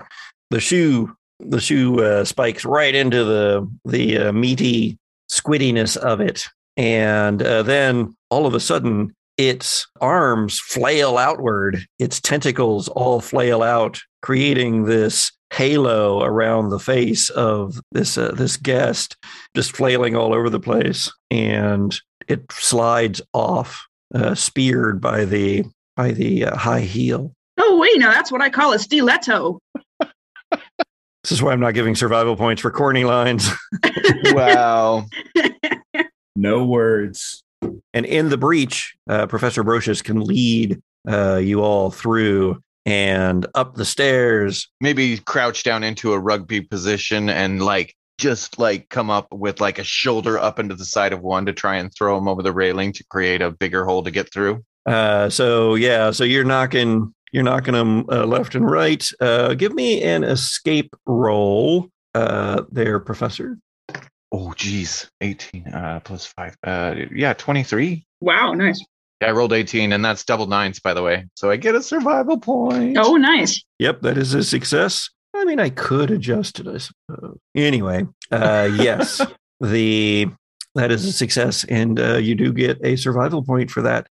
The shoe the shoe uh, spikes right into the the uh, meaty squiddiness of it and uh, then all of a sudden its arms flail outward its tentacles all flail out creating this halo around the face of this uh, this guest just flailing all over the place and it slides off uh, speared by the by the uh, high heel Oh wait, now that's what I call a stiletto. This is why I'm not giving survival points for corny lines. Wow. No words. and in the breach, uh, Professor Brocious can lead uh, you all through and up the stairs. Maybe crouch down into a rugby position and like just like come up with like a shoulder up into the side of one to try and throw him over the railing to create a bigger hole to get through. Uh, so yeah, so you're knocking you're knocking them uh, left and right. Uh, give me an escape roll, uh, there, Professor. Oh, geez. 18 uh, plus five. Uh, yeah, 23. Wow, nice. Yeah, I rolled 18, and that's double nines, by the way. So I get a survival point. Oh, nice. Yep, that is a success. I mean, I could adjust it, I suppose. Anyway, uh, yes, the that is a success, and uh, you do get a survival point for that.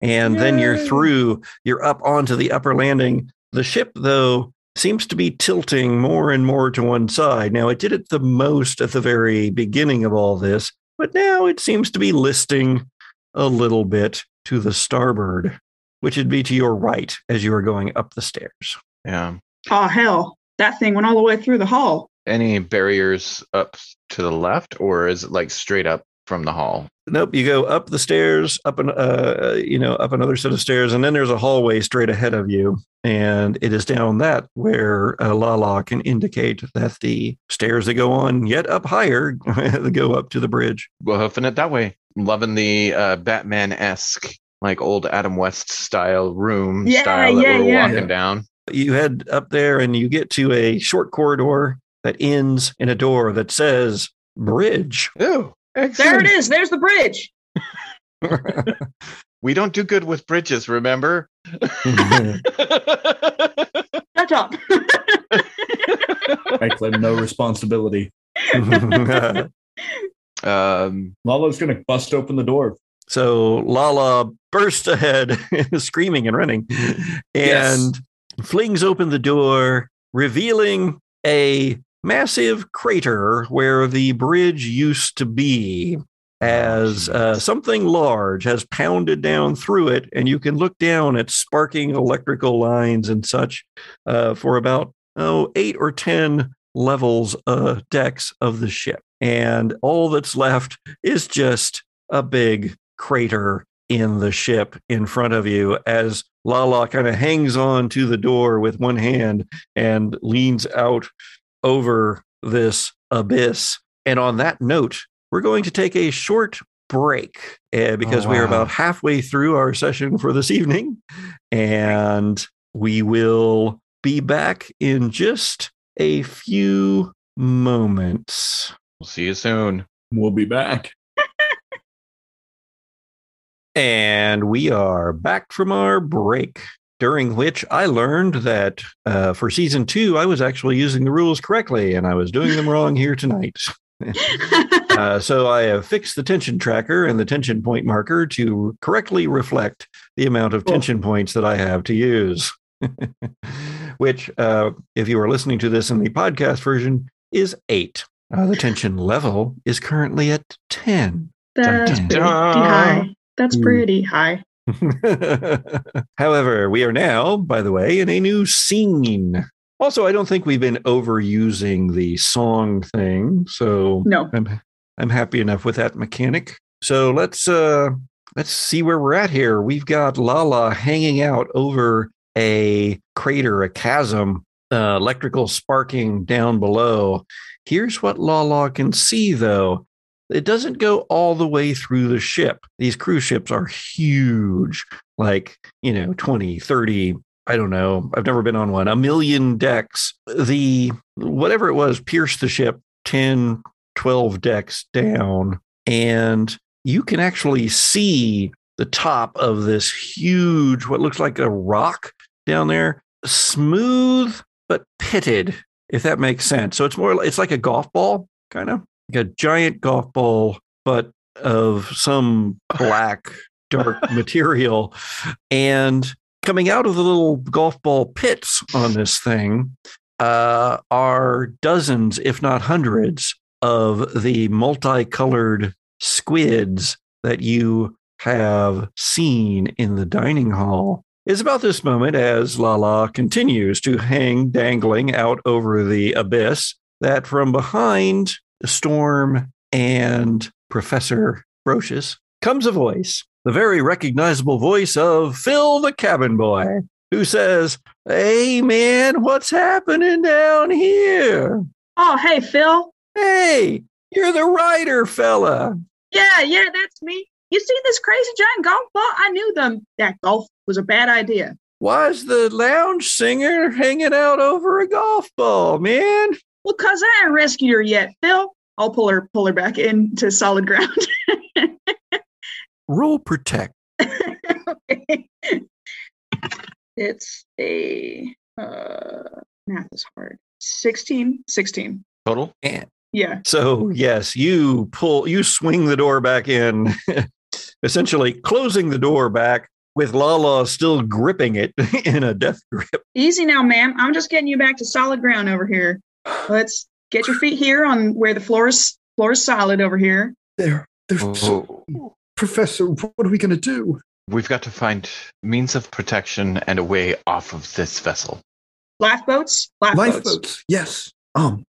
And then you're through. You're up onto the upper landing. The ship, though, seems to be tilting more and more to one side. Now, it did it the most at the very beginning of all this, but now it seems to be listing a little bit to the starboard, which would be to your right as you are going up the stairs. Yeah. Oh hell, that thing went all the way through the hall. Any barriers up to the left, or is it like straight up from the hall? Nope, you go up the stairs, up an uh, you know, up another set of stairs, and then there's a hallway straight ahead of you, and it is down that where uh, Lala can indicate that the stairs that go on yet up higher go up to the bridge. We're hoofing it that way. Loving the uh, Batman esque, like old Adam West style room Yeah, style that yeah, we're yeah. walking down. You head up there, and you get to a short corridor that ends in a door that says bridge. Oh, There it is. There's the bridge. We don't do good with bridges, remember? Shut up. I claim no responsibility. um, Lala's gonna bust open the door. So Lala bursts ahead, screaming and running, and Yes. flings open the door, revealing a massive crater where the bridge used to be. As uh, something large has pounded down through it, and you can look down at sparking electrical lines and such uh, for about oh eight or ten levels uh, decks of the ship, and all that's left is just a big crater in the ship in front of you as Lala kind of hangs on to the door with one hand and leans out over this abyss. And on that note, we're going to take a short break uh, because Oh, we are about halfway through our session for this evening. And we will be back in just a few moments. we'll see you soon. We'll be back. And we are back from our break. During which I learned that uh, for season two, I was actually using the rules correctly and I was doing them wrong here tonight. uh, so I have fixed the tension tracker and the tension point marker to correctly reflect the amount of Cool. tension points that I have to use. Which, uh, if you are listening to this in the podcast version, is eight. Uh, the tension level is currently at 10. That's dun, pretty dun. high. That's Ooh. pretty high. However, we are now, by the way, in a new scene. Also, I don't think we've been overusing the song thing, so No. I'm I'm happy enough with that mechanic. So let's uh let's see where we're at here. We've got Lala hanging out over a crater, a chasm, uh, electrical sparking down below. Here's what Lala can see though. It doesn't go all the way through the ship. These cruise ships are huge, like, you know, 20, 30, I don't know. I've never been on one. A million decks. The whatever it was pierced the ship 10, 12 decks down. And you can actually see the top of this huge, what looks like a rock down there, smooth but pitted, if that makes sense. So it's more, it's like a golf ball, kind of like a giant golf ball, but of some black, dark material. And coming out of the little golf ball pits on this thing uh, are dozens, if not hundreds, of the multicolored squids that you have seen in the dining hall. It's about this moment as Lala continues to hang dangling out over the abyss that from behind The storm and Professor Brocious comes a voice, the very recognizable voice of Phil the cabin boy, who says, Hey man, what's happening down here? Oh, hey, Phil. Hey, you're the writer fella. Yeah, yeah, that's me. You see this crazy giant golf ball? I knew them. That golf was a bad idea. Why's the lounge singer hanging out over a golf ball, man? Well, cause I ain't rescued her yet, Phil. I'll pull her, pull her back into solid ground. Roll protect. Okay. It's a uh, math is hard. 16, 16. Total? And Yeah. so, yes, you pull, you swing the door back in, essentially closing the door back with Lala still gripping it in a death grip. Easy now, ma'am. I'm just getting you back to solid ground over here. Let's get your feet here on where the floor is floor is solid over here. There, there's so, Oh, Professor. What are we going to do? we've got to find means of protection and a way off of this vessel. Lifeboats? Lifeboats. Lifeboats. Yes. Um,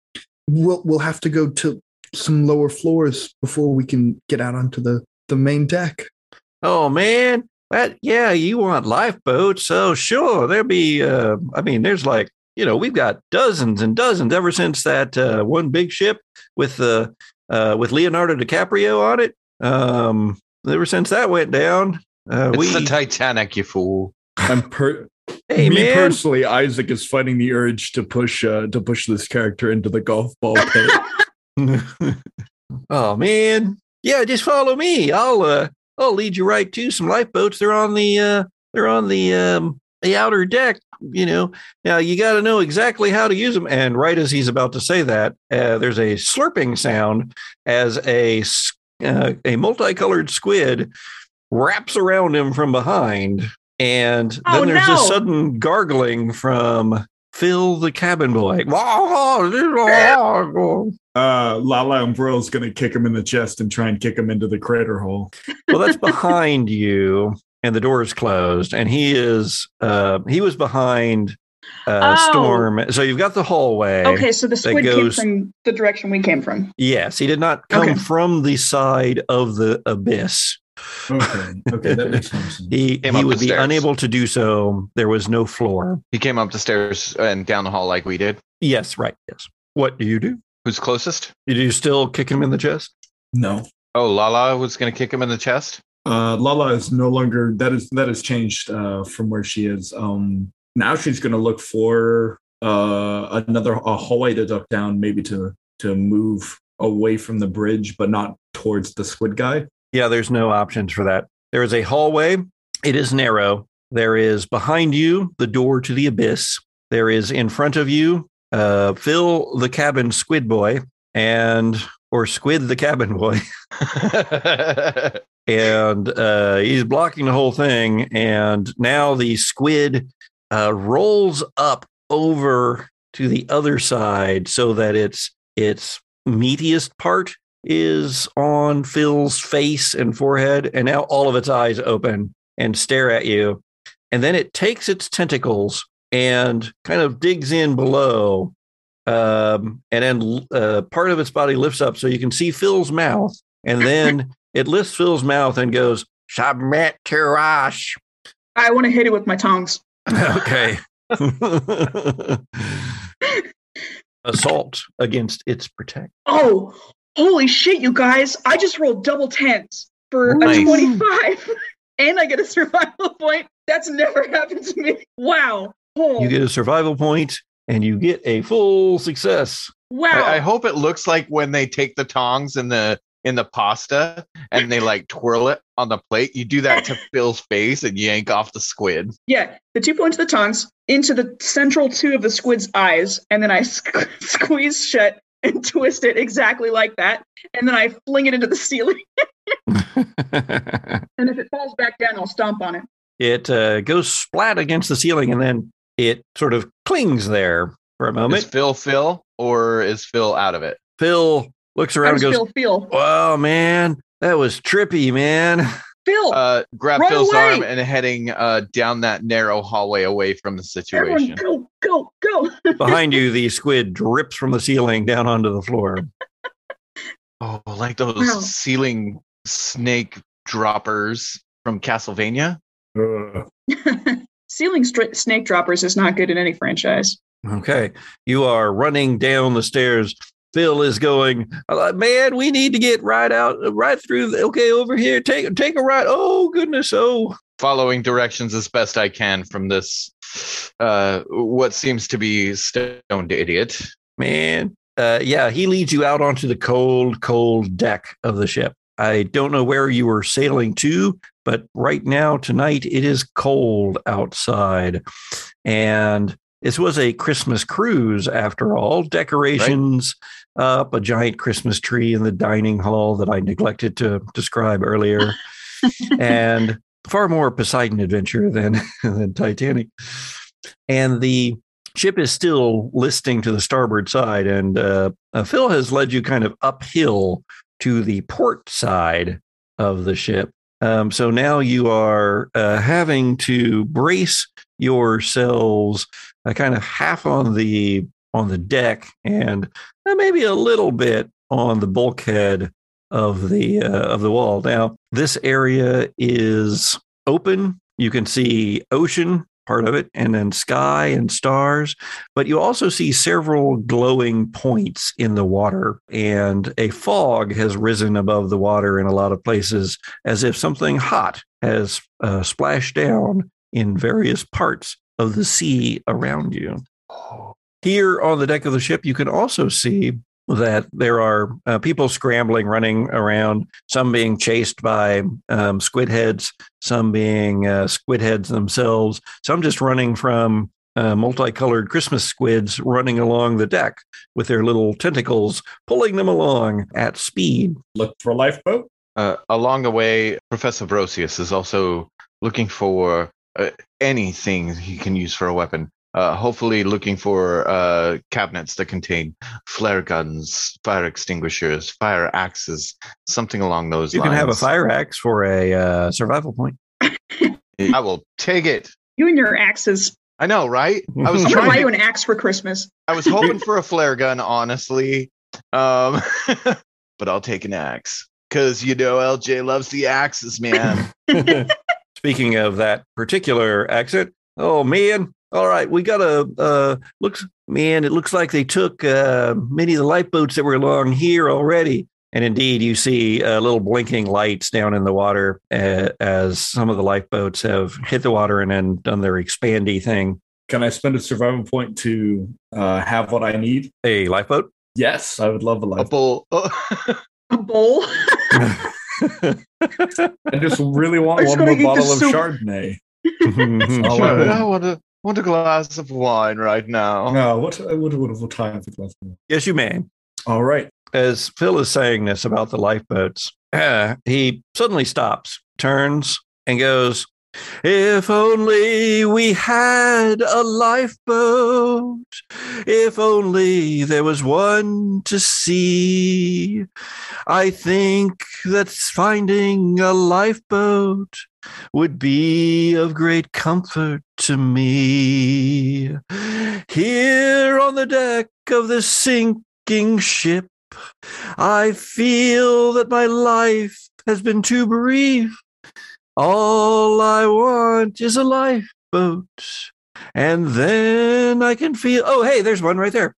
we'll we'll have to go to some lower floors before we can get out onto the the main deck. Oh man, that yeah, you want lifeboats? Oh sure, there'll be. Uh, I mean, there's like you know, we've got dozens and dozens ever since that uh, one big ship with the uh, with Leonardo DiCaprio on it. Um, ever since that went down, uh, It's we. the Titanic, you fool. I'm per- hey me man, personally, Izaak is fighting the urge to push uh, to push this character into the golf ball pit. oh man, yeah, just follow me. I'll uh, I'll lead you right to some lifeboats. They're on the uh, they're on the um, the outer deck. You know, now you got to know exactly how to use them. And right as he's about to say that, uh, there's a slurping sound as a uh, a multicolored squid wraps around him from behind, and then Oh, there's no. a sudden gargling from Phil the cabin boy. Uh, Lala Umbrella's gonna kick him in the chest and try and kick him into the crater hole. well that's behind you and the door is closed and he is uh he was behind uh Oh. storm so you've got the hallway Okay, so the squid goes- came from the direction we came from. yes he did not come Okay. from the side of the abyss Okay, okay, that makes sense. he he up would be stairs. unable to do so there was no floor He came up the stairs and down the hall like we did. yes right yes what do you do Who's closest? did you still kick him in the chest No, Oh, Lala was going to kick him in the chest. Uh, Lala is no longer that is that has changed uh, from where she is. Um, now she's going to look for uh, another a hallway to duck down, maybe to to move away from the bridge, but not towards the squid guy. yeah there's no options for that there is a hallway it is narrow There is behind you the door to the abyss. There is in front of you uh, Phil the cabin squid boy and or squid the cabin boy and uh, he's blocking the whole thing. And now the squid uh, rolls up over to the other side so that its its meatiest part is on Phil's face and forehead, and now all of its eyes open and stare at you. And then it takes its tentacles and kind of digs in below. Um, and then uh, part of its body lifts up so you can see Phil's mouth. And then it lifts Phil's mouth and goes, Submit to us. I want to hit it with my tongs. okay. Assault against its protect. Oh, holy shit, you guys. I just rolled double tens for Nice. a 25. and I get a survival point. That's never happened to me. Wow. Oh, You get a survival point and you get a full success. wow. I, I hope it looks like when they take the tongs and the in the pasta and they like twirl it on the plate. You do that to Phil's face and yank off the squid. Yeah, the two points of the tongs into the central two of the squid's eyes, and then I squ- squeeze shut and twist it exactly like that, and then I fling it into the ceiling. And if it falls back down, I'll stomp on it. it uh, goes splat against the ceiling and then it sort of clings there for a moment. Is. Phil Phil or is Phil out of it? Phil looks How around and goes, Phil feel? Wow, man, that was trippy, man. Phil, Uh, grab Run Phil's away! arm and heading uh, down that narrow hallway away from the everyone situation. go, go, go. Behind you, the squid drips from the ceiling down onto the floor. Oh, like those Wow. ceiling snake droppers from Castlevania. Ceiling stra- snake droppers is not good in any franchise. Okay. You are running down the stairs. Phil is going, "Uh, man, we need to get right out, right through. The, okay, over here. Take take a right. Oh, goodness. Oh, Following directions as best I can from this, uh, what seems to be stoned idiot. man. Uh, yeah, he leads you out onto the cold, cold deck of the ship. I don't know where you were sailing to, but right now, tonight, it is cold outside. And this was a Christmas cruise after all. Decorations up, a giant Christmas tree in the dining hall that I neglected to describe earlier, and far more Poseidon adventure than, than Titanic. And the ship is still listing to the starboard side, and uh, uh, Phil has led you kind of uphill to the port side of the ship. Um, so now you are uh, having to brace yourselves uh, kind of half on the on the deck and uh, maybe a little bit on the bulkhead of the uh, of the wall. Now this area is open. You can see ocean part of it, and then sky and stars. But you also see several glowing points in the water, and a fog has risen above the water in a lot of places, as if something hot has uh, splashed down in various parts of the sea around you. Here on the deck of the ship, you can also see that there are uh, people scrambling, running around, some being chased by um, squid heads, some being uh, squid heads themselves, some just running from uh, multicolored Christmas squids running along the deck with their little tentacles, pulling them along at speed. Look for a lifeboat. Uh, along the way, Professor Brosius is also looking for uh, anything he can use for a weapon. Uh, hopefully, looking for uh, cabinets that contain flare guns, fire extinguishers, fire axes, something along those You lines. You can have a fire axe for a uh, survival point. I will take it. You and your axes. I know, right? I was I'm gonna buy you an axe for Christmas. I was hoping for a flare gun, honestly, um, but I'll take an axe because you know LJ loves the axes, man. Speaking of that particular accent, oh man, all right, we got a uh, looks man. It looks like they took uh, many of the lifeboats that were along here already. And indeed, you see uh, little blinking lights down in the water uh, as some of the lifeboats have hit the water and then done their expandy thing. Can I spend a survival point to uh, have what I need? A lifeboat. Yes, I would love a a lifeboat. Oh. A bowl. I just really want I'm just one more bottle of soup. Chardonnay. All I want a want a glass of wine right now. No, what a what a wonderful time for glass of wine. yes, you may. All right. As Phil is saying this about the lifeboats, uh, he suddenly stops, turns, and goes, If only we had a lifeboat. If only there was one to see. I think that finding a lifeboat would be of great comfort to me. Here on the deck of the sinking ship, I feel that my life has been too brief. All I want is a lifeboat. And then I can feel, oh, hey, there's one right there.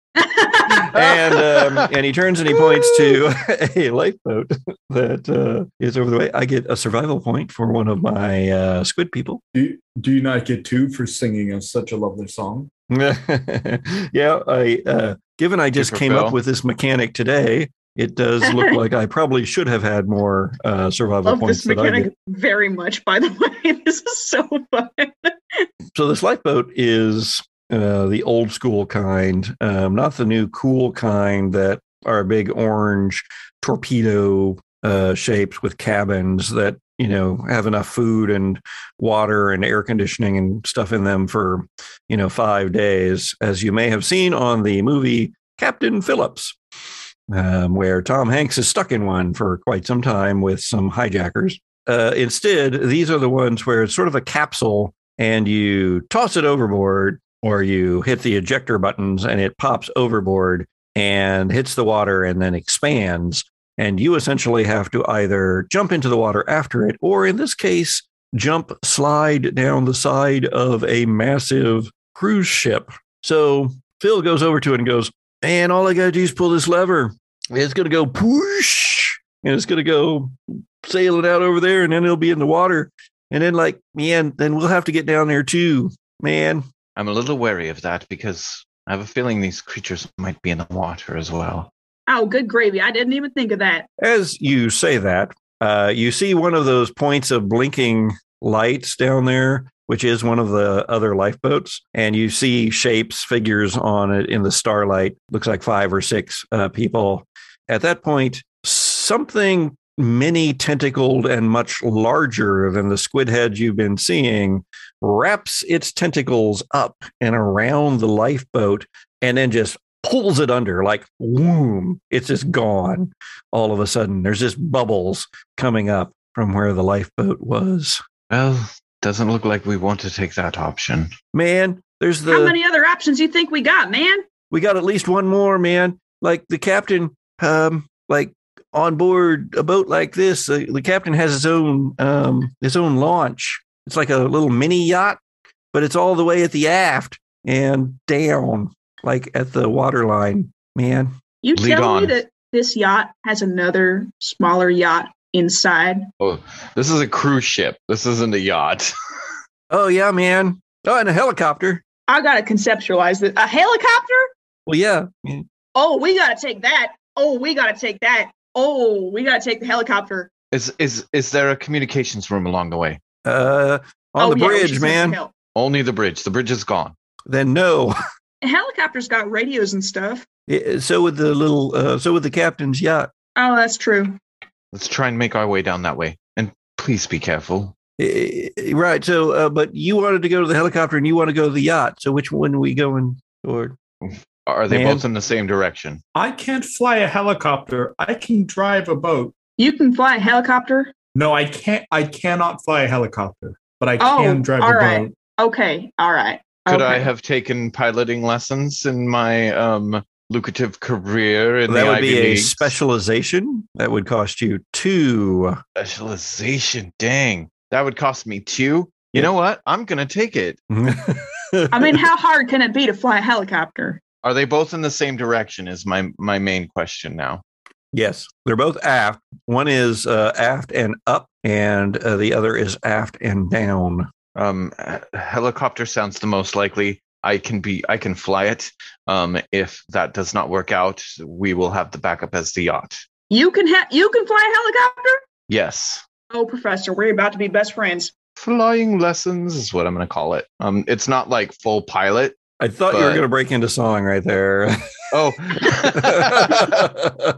And um, and he turns and he points to a lifeboat that uh, is over the way. I get a survival point for one of my uh, squid people. Do, do you not get two for singing us such a lovely song? yeah, I uh, given I just came up with this mechanic today, it does look like I probably should have had more uh, survival Love points this mechanic very much, by the way. This is so fun. So this lifeboat is uh, the old school kind, um, not the new cool kind that are big orange torpedo uh, shapes with cabins that you know have enough food and water and air conditioning and stuff in them for you know five days, as you may have seen on the movie Captain Phillips. Um, where Tom Hanks is stuck in one for quite some time with some hijackers. Uh, instead, these are the ones where it's sort of a capsule and you toss it overboard or you hit the ejector buttons and it pops overboard and hits the water and then expands. And you essentially have to either jump into the water after it, or in this case, jump slide down the side of a massive cruise ship. So Phil goes over to it and goes, Man, all I got to do is pull this lever. It's going to go push and it's going to go sailing out over there and then it'll be in the water. And then, like, man, then we'll have to get down there too, man. I'm a little wary of that because I have a feeling these creatures might be in the water as well. Oh, good gravy. I didn't even think of that. As you say that, uh, you see one of those points of blinking lights down there, which is one of the other lifeboats. And you see shapes, figures on it in the starlight. Looks like five or six uh, people. At that point, something many tentacled and much larger than the squid heads you've been seeing wraps its tentacles up and around the lifeboat and then just pulls it under like whoom it's just gone all of a sudden there's just bubbles coming up from where the lifeboat was Well, doesn't look like we want to take that option. man there's How many other options you think we got, man? we got at least one more man like the captain um like on board a boat like this uh, the captain has his own um his own launch it's like a little mini yacht but it's all the way at the aft and down like at the waterline man You Lead tell me that this yacht has another smaller yacht inside. Oh, this is a cruise ship. This isn't a yacht. oh yeah man oh and a helicopter I gotta conceptualize this. A helicopter? well yeah Oh, we gotta take that. Oh, we gotta take that. Oh, we gotta take the helicopter. Is is is there a communications room along the way? uh on oh, the yeah, bridge should man. Only the bridge. The bridge is gone. then no Helicopters got radios and stuff. Yeah, so with the little uh, so with the captain's yacht Oh, that's true. Let's try and make our way down that way. And please be careful. Right. So, uh, but you wanted to go to the helicopter and you want to go to the yacht. So, which one are we going toward? Are they Man. both in the same direction? I can't fly a helicopter. I can drive a boat. You can fly a helicopter. No, I can't. I cannot fly a helicopter, but I Oh, can drive all a right. boat. Okay, all right. Could I have taken piloting lessons in my um, lucrative career in that the would Ivy be a specialization. That would cost you two. specialization. Dang, that would cost me two. You Yeah. know what? I'm gonna take it. I mean, how hard can it be to fly a helicopter? Are they both in the same direction? Is my my main question now. yes, they're both aft. One is uh, aft and up, and uh, the other is aft and down. Um, helicopter sounds the most likely. I can be. I can fly it. Um, if that does not work out, we will have the backup as the yacht. You can ha- you can fly a helicopter? Yes. Oh, professor, we're about to be best friends. flying lessons is what I'm going to call it. Um, it's not like full pilot. I thought you were going to break into song right there. Oh,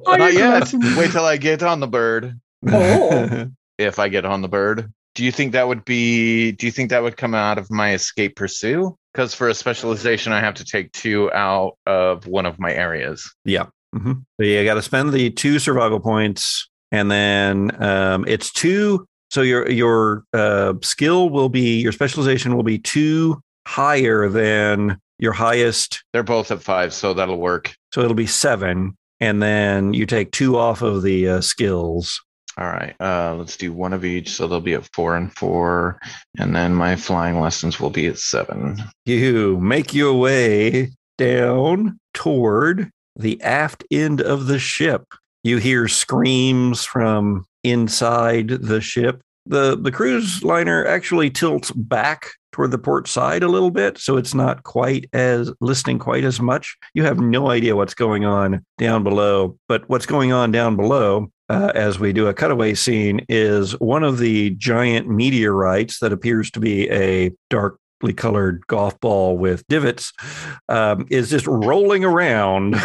Oh, not yet. Wait till I get on the bird. Oh. If I get on the bird, do you think that would be? Do you think that would come out of my escape pursue? Because for a specialization, I have to take two out of one of my areas. Yeah. hmm So you got to spend the two survival points, and then um, it's two. So your your uh, skill will be your specialization will be two higher than your highest. They're both at five, so that'll work. So it'll be seven, and then you take two off of the uh, skills. All right, uh, let's do one of each. So they'll be at four and four, and then my flying lessons will be at seven. You make your way down toward the aft end of the ship. You hear screams from inside the ship. The the cruise liner actually tilts back toward the port side a little bit, so it's not quite as listening quite as much. You have no idea what's going on down below, but what's going on down below uh, as we do a cutaway scene is one of the giant meteorites that appears to be a dark colored golf ball with divots um, is just rolling around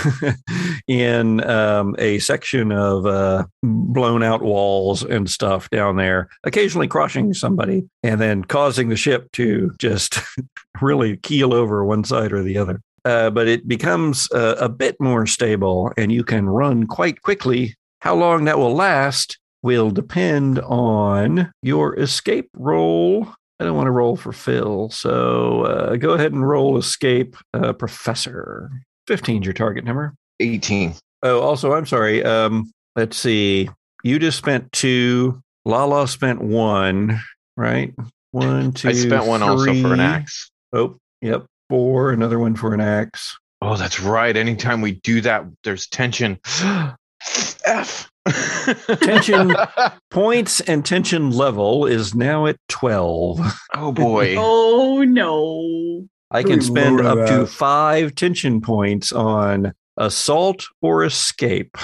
in um, a section of uh, blown out walls and stuff down there, occasionally crushing somebody and then causing the ship to just really keel over one side or the other. Uh, but it becomes uh, a bit more stable and you can run quite quickly. How long that will last will depend on your escape roll. I don't want to roll for Phil. So uh, go ahead and roll escape, uh, Professor. 15 is your target number. Eighteen. Oh, also, I'm sorry. Um, let's see. You just spent two. Lala spent one, right? One, two. I spent one also for an axe. Oh, yep. Four. Another one for an axe. Oh, that's right. Anytime we do that, there's tension. F. Tension. Points and tension level is now at 12. oh boy. Oh no. I can Good spend lord, up to that. five tension points on assault or escape.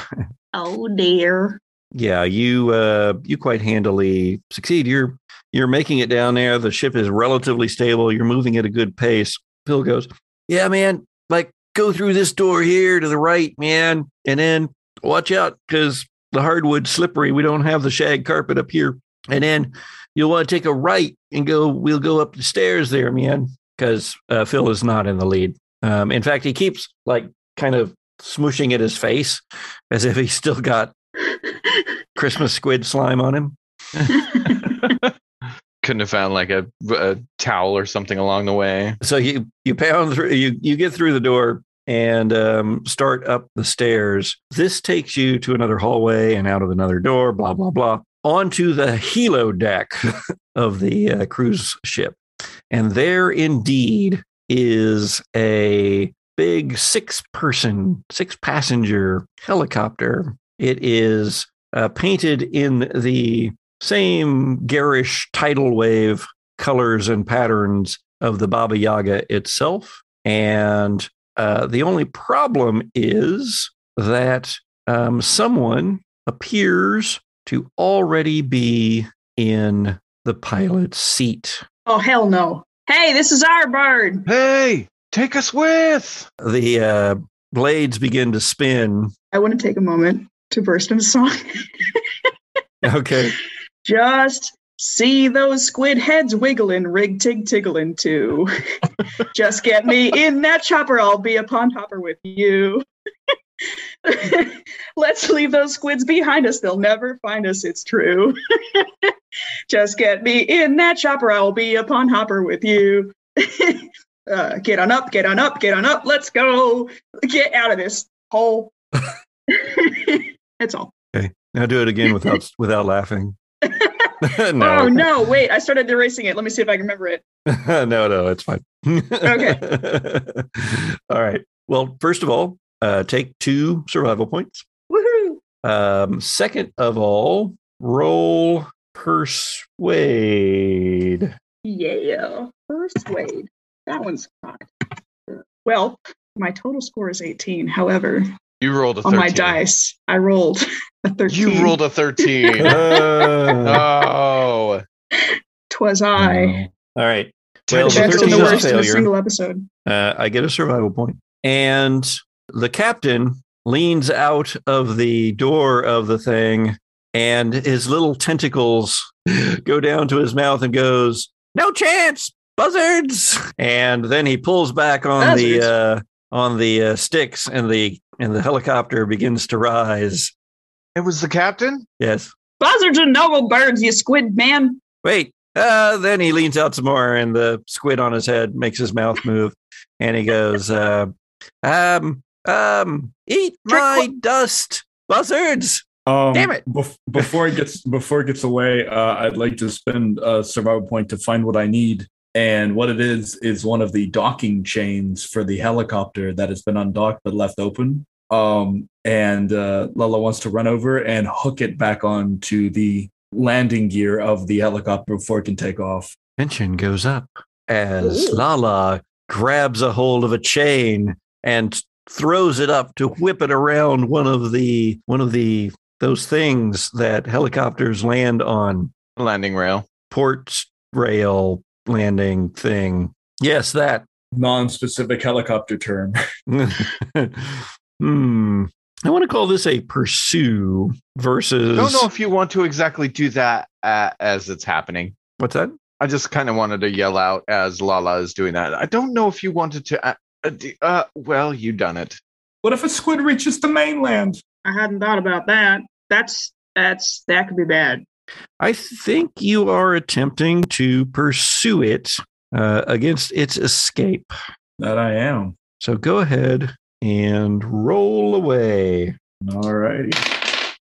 Oh dear. Yeah, you uh you quite handily succeed. You're you're making it down there. The ship is relatively stable. You're moving at a good pace. Phil goes, "Yeah, man, like go through this door here to the right, man, and then watch out cuz the hardwood's slippery. We don't have the shag carpet up here. And then you'll want to take a right and go we'll go up the stairs there, man, cuz uh, Phil is not in the lead. Um in fact, he keeps like kind of smooshing at his face as if he's still got Christmas squid slime on him. Couldn't have found like a, a towel or something along the way. So you you pound through you you get through the door and um, start up the stairs. This takes you to another hallway and out of another door. Blah blah blah onto the helo deck of the uh, cruise ship, and there indeed is a big six person six passenger helicopter. It is uh, painted in the same garish tidal wave colors and patterns of the Baba Yaga itself. And uh, the only problem is that um, someone appears to already be in the pilot's seat. Oh hell no. Hey, this is our bird. Hey, take us with. The uh, blades begin to spin. I want to take a moment to burst into song. Okay. Just see those squid heads wiggling, rig tig tiggling too. Just get me in that chopper, I'll be a pond hopper with you. Let's leave those squids behind us, they'll never find us, it's true. Just get me in that chopper, I'll be a pond hopper with you. uh, get on up, get on up, get on up, let's go. Get out of this hole. That's all. Okay. Now do it again without without laughing. no. Oh no, wait, I started erasing it. Let me see if I can remember it. no, no, it's fine. Okay. all right. Well, first of all, uh, take two survival points. Woohoo! Um, second of all, roll persuade. Yeah. Persuade. That one's hot. Well, my total score is 18. However, You rolled a 13. on my dice, I rolled a 13. You rolled a 13. Uh, oh. Twas I. All right. Well, Well, the Best and the is a worst in a failure. single episode. Uh, I get a survival point. And the captain leans out of the door of the thing, and his little tentacles go down to his mouth and goes, "No chance, buzzards!" And then he pulls back on the uh, on the uh, sticks, and the and the helicopter begins to rise. It was the captain. Yes. Buzzards are noble birds, you squid man. Wait. Uh, then he leans out some more, and the squid on his head makes his mouth move, and he goes, uh, "Um, um, eat Trick my dust, buzzards!" Um, Damn it. bef- before it gets before it gets away, uh, I'd like to spend a survival point to find what I need. And what it is is one of the docking chains for the helicopter that has been undocked but left open. Um, and uh, Lala wants to run over and hook it back onto the landing gear of the helicopter before it can take off. Tension goes up as Ooh. Lala grabs a hold of a chain and throws it up to whip it around one of the one of the those things that helicopters land on. Landing rail. Port rail landing thing. Yes, that. Non-specific helicopter term. hmm. I want to call this a pursue versus. I Don't know if you want to exactly do that uh, as it's happening. What's that? I just kind of wanted to yell out as Lala is doing that. I don't know if you wanted to. Uh, uh, uh, well, you done it. What if a squid reaches the mainland? I hadn't thought about that. That's that's that could be bad. I think you are attempting to pursue it uh, against its escape. That I am. So go ahead and roll away. All righty.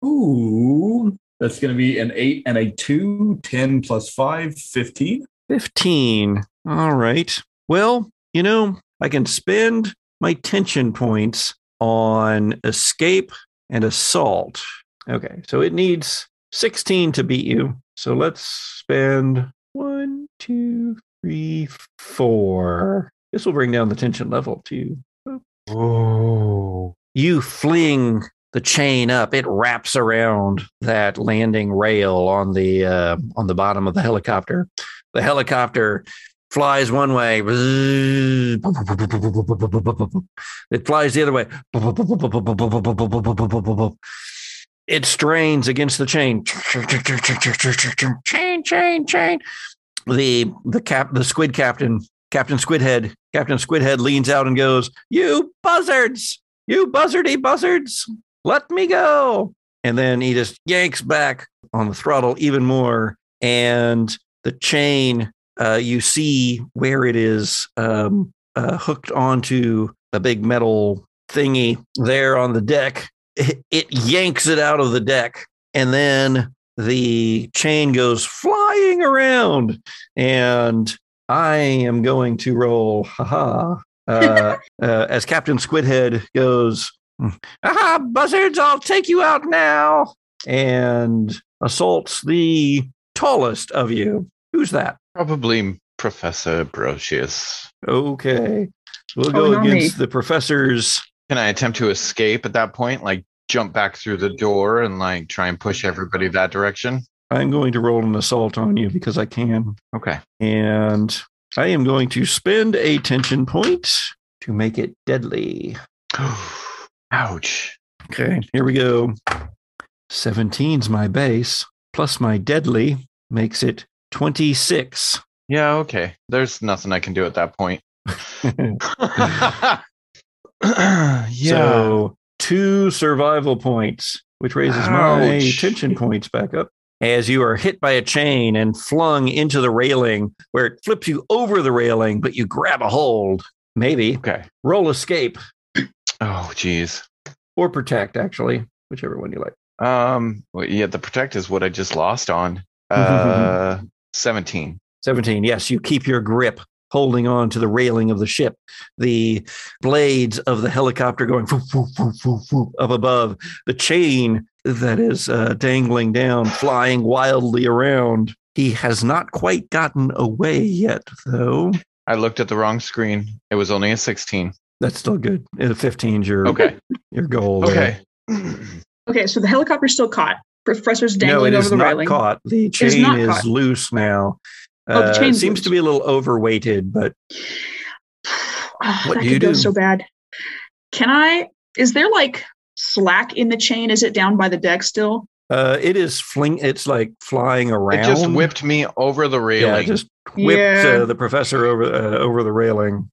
Ooh, that's going to be an eight and a two. 10 plus five, 15. 15. All right. Well, you know, I can spend my tension points on escape and assault. Okay. So it needs 16 to beat you. So let's spend one, two, three, four. This will bring down the tension level to Oh. you fling the chain up it wraps around that landing rail on the uh, on the bottom of the helicopter the helicopter flies one way it flies the other way it strains against the chain chain chain chain the the cap the squid captain captain squidhead captain squidhead leans out and goes you buzzards you buzzardy buzzards, let me go. And then he just yanks back on the throttle even more. And the chain, uh, you see where it is um, uh, hooked onto a big metal thingy there on the deck. It, it yanks it out of the deck. And then the chain goes flying around. And I am going to roll, haha, uh, uh, as Captain Squidhead goes, Aha, buzzards, I'll take you out now, and assaults the tallest of you. Who's that? Probably Professor Brocius. Okay. We'll Oh, go not against me. the professor's. Can I attempt to escape at that point? Like jump back through the door and like try and push everybody that direction? I'm going to roll an assault on you because I can. Okay. And I am going to spend a tension point to make it deadly. Ouch. Okay, here we go. 17's my base, plus my deadly makes it 26. Yeah, okay. There's nothing I can do at that point. yeah. So two survival points, which raises my Ouch. tension points back up. As you are hit by a chain and flung into the railing, where it flips you over the railing, but you grab a hold. Maybe okay. roll escape Oh, geez. or protect, actually, whichever one you like. Um. Well, yeah, the protect is what I just lost on. Uh, seventeen. 17. Yes, you keep your grip holding on to the railing of the ship. The blades of the helicopter going whoop, whoop, whoop, whoop, whoop, up above. The chain that is uh, dangling down, flying wildly around. He has not quite gotten away yet, though. I looked at the wrong screen. It was only a sixteen. That's still good. Uh, 15's your, Okay. your goal. there. Okay. Okay, so the helicopter's still caught. Professor's No, dangling it over is the not railing. caught. The is chain not is caught. loose now. Oh, the Uh, seems to be a little overweighted, but Ah, What that do you could go do? so bad. Can I? Is there like slack in the chain? Is it down by the deck still? uh, it is fling. It's like flying around. It just whipped me over the Yeah, railing. it just whipped Yeah. uh, the professor over uh, over the railing.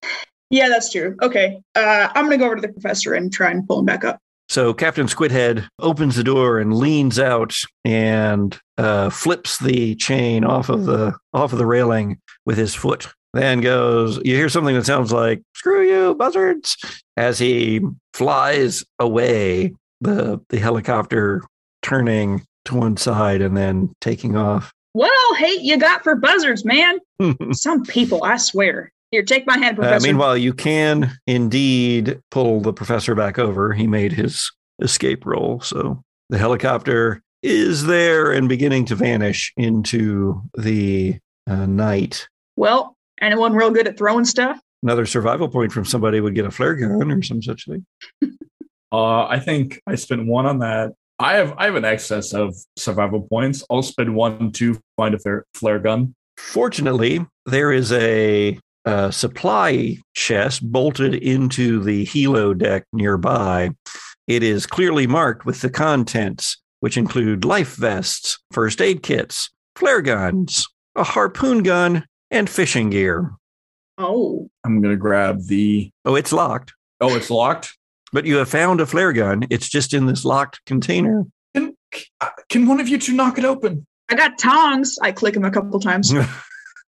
Yeah, that's true. Okay, uh, I'm gonna go over to the professor and try and pull him back up. So Captain Squidhead opens the door and leans out and uh, flips the chain off of the off of the railing with his foot. Then goes. You hear something that sounds like "Screw you, buzzards!" as he flies away. The the helicopter turning to one side and then taking off. What all hate you got for buzzards, man? Some people, I swear. Here, take my hand, Uh, professor. meanwhile, you can indeed pull the professor back over. He made his escape roll. So the helicopter is there and beginning to vanish into the uh, night. well, anyone real good at throwing stuff? Another survival point from somebody would get a flare gun or some such thing. Uh, I think I spent one on that. I have I have an excess of survival points. I'll spend one to find a flare, flare gun. Fortunately, there is a, uh supply chest bolted into the helo deck nearby. It is clearly marked with the contents, which include life vests, first aid kits, flare guns, a harpoon gun, and fishing gear. Oh, I'm gonna grab the. Oh, it's locked, Oh, it's locked. but you have found a flare gun. It's just in this locked container. Can, can one of you two knock it open? I got tongs. I click him a couple times.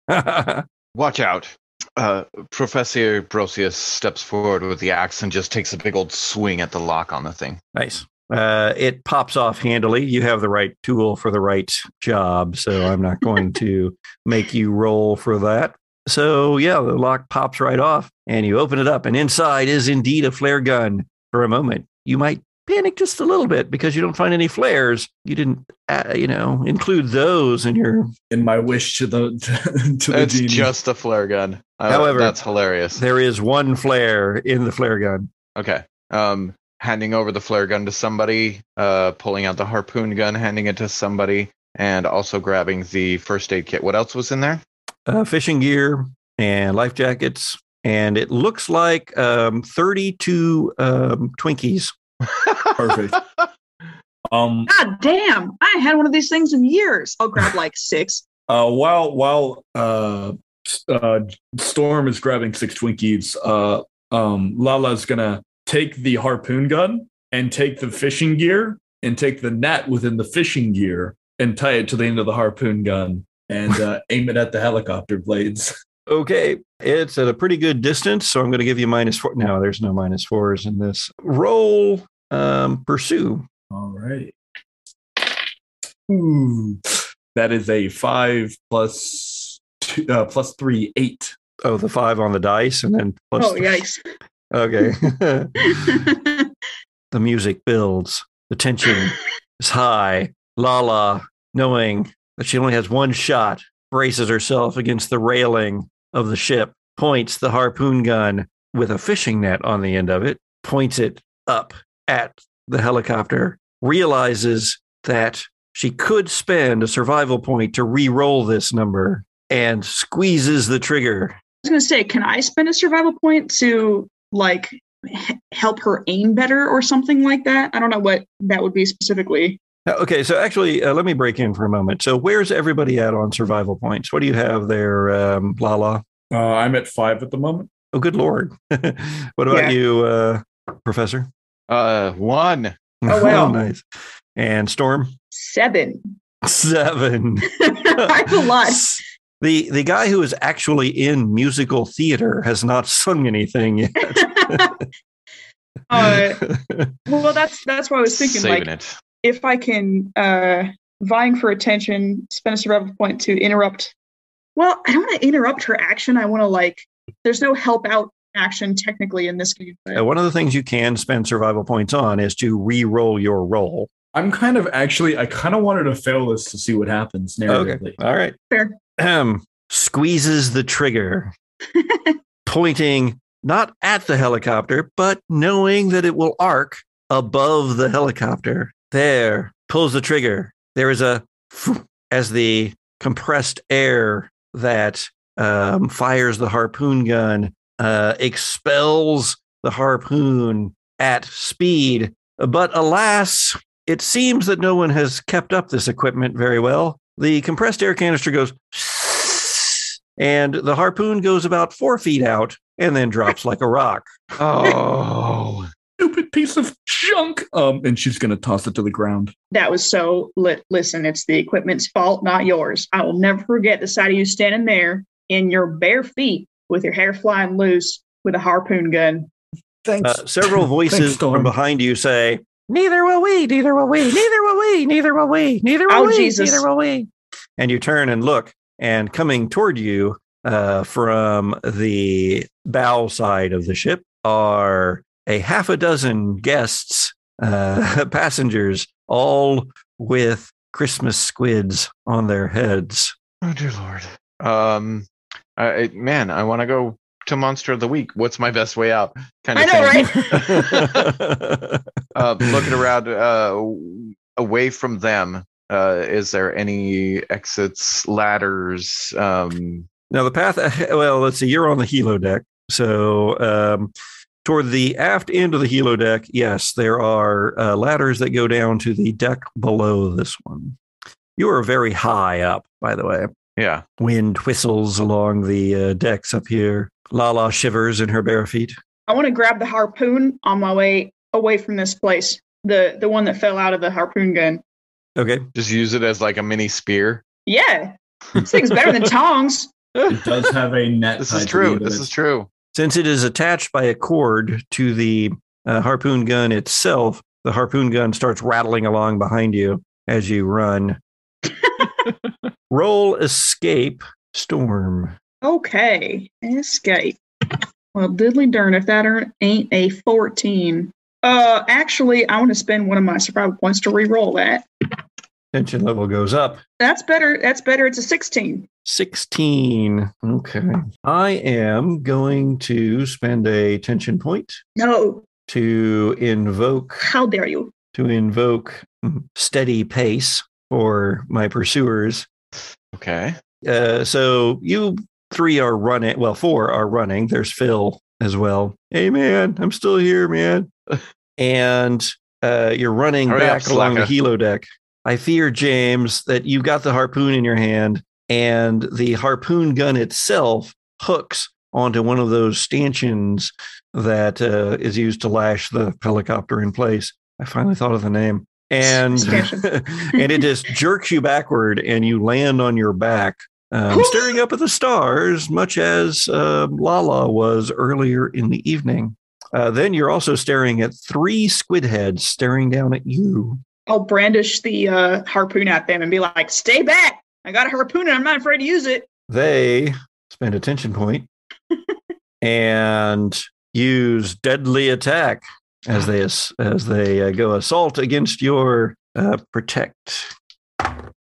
Watch out. Uh, Professor Brosius steps forward with the axe and just takes a big old swing at the lock on the thing. Nice. Uh, it pops off handily. You have the right tool for the right job, so I'm not going to make you roll for that. So, yeah, the lock pops right off and you open it up, and inside is indeed a flare gun. For a moment, you might panic just a little bit because you don't find any flares. You didn't, uh, you know, include those in your. In my wish to the to the It's genie. just a flare gun. Uh, However- that's hilarious. There is one flare in the flare gun. Okay. Um, handing over the flare gun to somebody, uh, pulling out the harpoon gun, handing it to somebody, and also grabbing the first aid kit. What else was in there? uh, fishing gear and life jackets, and it looks like um, 32 um, Twinkies. Perfect. Um, God damn! I ain't had one of these things in years. I'll grab like six. uh, while while uh, s- uh, Storm is grabbing six Twinkies, uh, um, Lala's gonna take the harpoon gun and take the fishing gear and take the net within the fishing gear and tie it to the end of the harpoon gun and uh, aim it at the helicopter blades. Okay, it's at a pretty good distance, so I'm going to give you minus four. No, there's no minus fours in this. Roll um, pursue. All right. Ooh, that is a five plus two, uh, plus three, eight. Oh, the five on the dice, and then plus. oh yikes! Okay. the music builds. The tension is high. Lala, knowing that she only has one shot, braces herself against the railing of the ship, points the harpoon gun with a fishing net on the end of it, points it up at the helicopter, realizes that she could spend a survival point to re-roll this number and squeezes the trigger. I was gonna say, can I spend a survival point to like h- help her aim better or something like that? I don't know what that would be specifically. Uh, Okay, so actually, uh, let me break in for a moment. So, where's everybody at on survival points? What do you have there, um, Lala? Uh, I'm at five at the moment. Oh, good lord! what about Yeah. you, uh, Professor? Uh, one. Oh, wow. nice. And Storm Seven. seven. I have a lot. The the guy who is actually in musical theater has not sung anything yet. uh, well, that's that's what I was thinking. Saving like, it. if I can uh vying for attention, spend a survival point to interrupt. Well, I don't want to interrupt her action. I want to like. There's no help out action technically in this game. but- Uh, one of the things you can spend survival points on is to re-roll your roll. I'm kind of actually, I kind of wanted to fail this to see what happens narratively. Okay. All right. Fair. Squeezes the trigger, pointing not at the helicopter, but knowing that it will arc above the helicopter. There, pulls the trigger. There is a as the compressed air that um, fires the harpoon gun uh, expels the harpoon at speed. But alas, it seems that no one has kept up this equipment very well. The compressed air canister goes, and the harpoon goes about four feet out and then drops like a rock. Oh, Stupid piece of junk. Um, and she's gonna toss it to the ground. That was so lit. Listen, it's the equipment's fault, not yours. I will never forget the sight of you standing there in your bare feet with your hair flying loose with a harpoon gun. Thanks. Uh, several voices Thanks, from behind you say, Neither will we, neither will we, neither will we, neither will we, neither will Oh, we, Jesus. neither will we. And you turn and look, and coming toward you uh, from the bow side of the ship are a half a dozen guests, uh, passengers, all with Christmas squids on their heads. oh dear lord. Um, I, man, I want to go to Monster of the Week. What's my best way out? Kind I of know, thing. right? uh, looking around uh, away from them. Uh, is there any exits, ladders? Um, Now the path. Well, let's see. You're on the helo deck, so um, toward the aft end of the helo deck, yes, there are uh, ladders that go down to the deck below this one. You are very high up, by the way. yeah. Wind whistles along the uh, decks up here. Lala shivers in her bare feet. I want to grab the harpoon on my way away from this place. The the one that fell out of the harpoon gun. Okay. Just use it as like a mini spear. Yeah, this thing's better than tongs. It does have a net. This is true. This is true. Since it is attached by a cord to the uh, harpoon gun itself, the harpoon gun starts rattling along behind you as you run. Roll escape storm. Okay, escape. Well, diddly darn, if that ain't a 14. Uh, actually, I want to spend one of my survival points to re-roll that. Tension level goes up. That's better. That's better. It's a 16. 16. Okay. I am going to spend a tension point No, to invoke how dare you? to invoke steady pace for my pursuers. Okay. Uh, so you three are running. Well, four are running. There's Phil as well. Hey, man, I'm still here, man. and uh, you're running Hurry up, back along the slacker. helo deck. I fear, James, that you've got the harpoon in your hand, and the harpoon gun itself hooks onto one of those stanchions that uh, is used to lash the helicopter in place. I finally thought of the name. And and it just jerks you backward, and you land on your back, um, staring up at the stars, much as uh, Lala was earlier in the evening. Uh, then you're also staring at three squid heads staring down at you. I'll brandish the uh, harpoon at them and be like, "Stay back! I got a harpoon and I'm not afraid to use it." They spend attention point and use deadly attack as they as they uh, go assault against your uh, protect.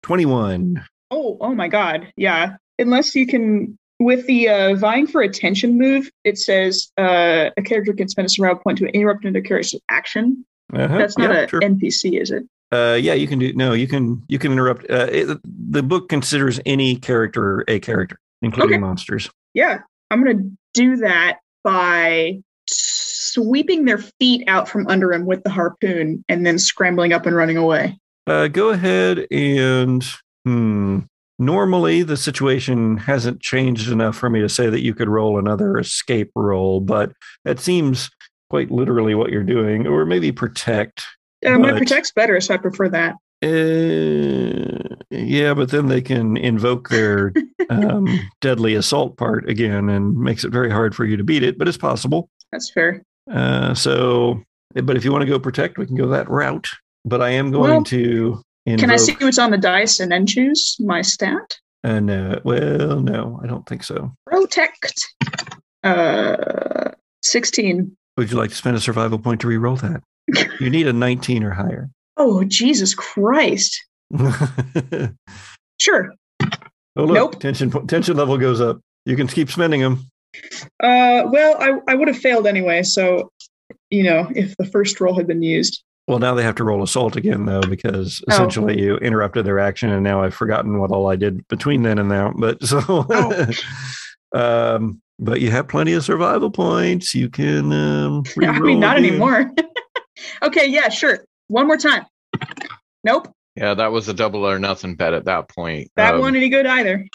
Twenty-one. Oh, oh my God! Yeah, unless you can with the uh, vying for attention move, it says uh, a character can spend a survival point to interrupt another character's action. Uh-huh. That's not Yeah, a sure. NPC, is it? Uh, yeah, you can do. No, you can. You can interrupt. Uh, it, the book considers any character a character, including Okay. monsters. Yeah, I'm gonna do that by sweeping their feet out from under him with the harpoon and then scrambling up and running away. Uh, go ahead and. Hmm. Normally, the situation hasn't changed enough for me to say that you could roll another escape roll, but that seems quite literally what you're doing, or maybe protect. Uh, my protect's better, so I prefer that. Uh, yeah, but then they can invoke their um, deadly assault part again, and makes it very hard for you to beat it. But it's possible. That's fair. Uh, so, but if you want to go protect, we can go that route. But I am going Well, to invoke. Can I see what's on the dice and then choose my stat? Uh, no, well, no, I don't think so. Protect. Uh, 16. Would you like to spend a survival point to re-roll that? you need a 19 or higher. Oh, Jesus Christ. oh Sure. look, Nope. tension tension level goes up. You can keep spending them. Uh, well, I, I would have failed anyway, so, you know, if the first roll had been used. Well, now they have to roll assault again, though, because Oh. essentially you interrupted their action, and now I've forgotten what all I did between then and now. But so, Oh. um, but you have plenty of survival points. You can. Um, I mean, not again. anymore. okay, yeah, sure. One more time. Nope, Yeah, that was a double or nothing bet at that point. that Um, one any good either.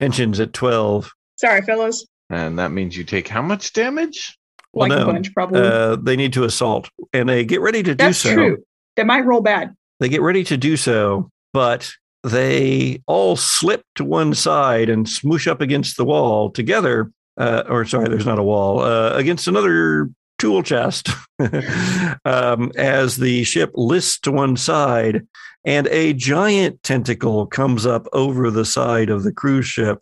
Tensions at twelve. Sorry, fellas. And that means you take how much damage? Well, no. a bunch, probably. Uh, they need to assault, and they get ready to do That's so. true. They might roll bad. They get ready to do so, but they all slip to one side and smoosh up against the wall together. Uh, or sorry, there's not a wall uh, against another tool chest um, as the ship lists to one side, and a giant tentacle comes up over the side of the cruise ship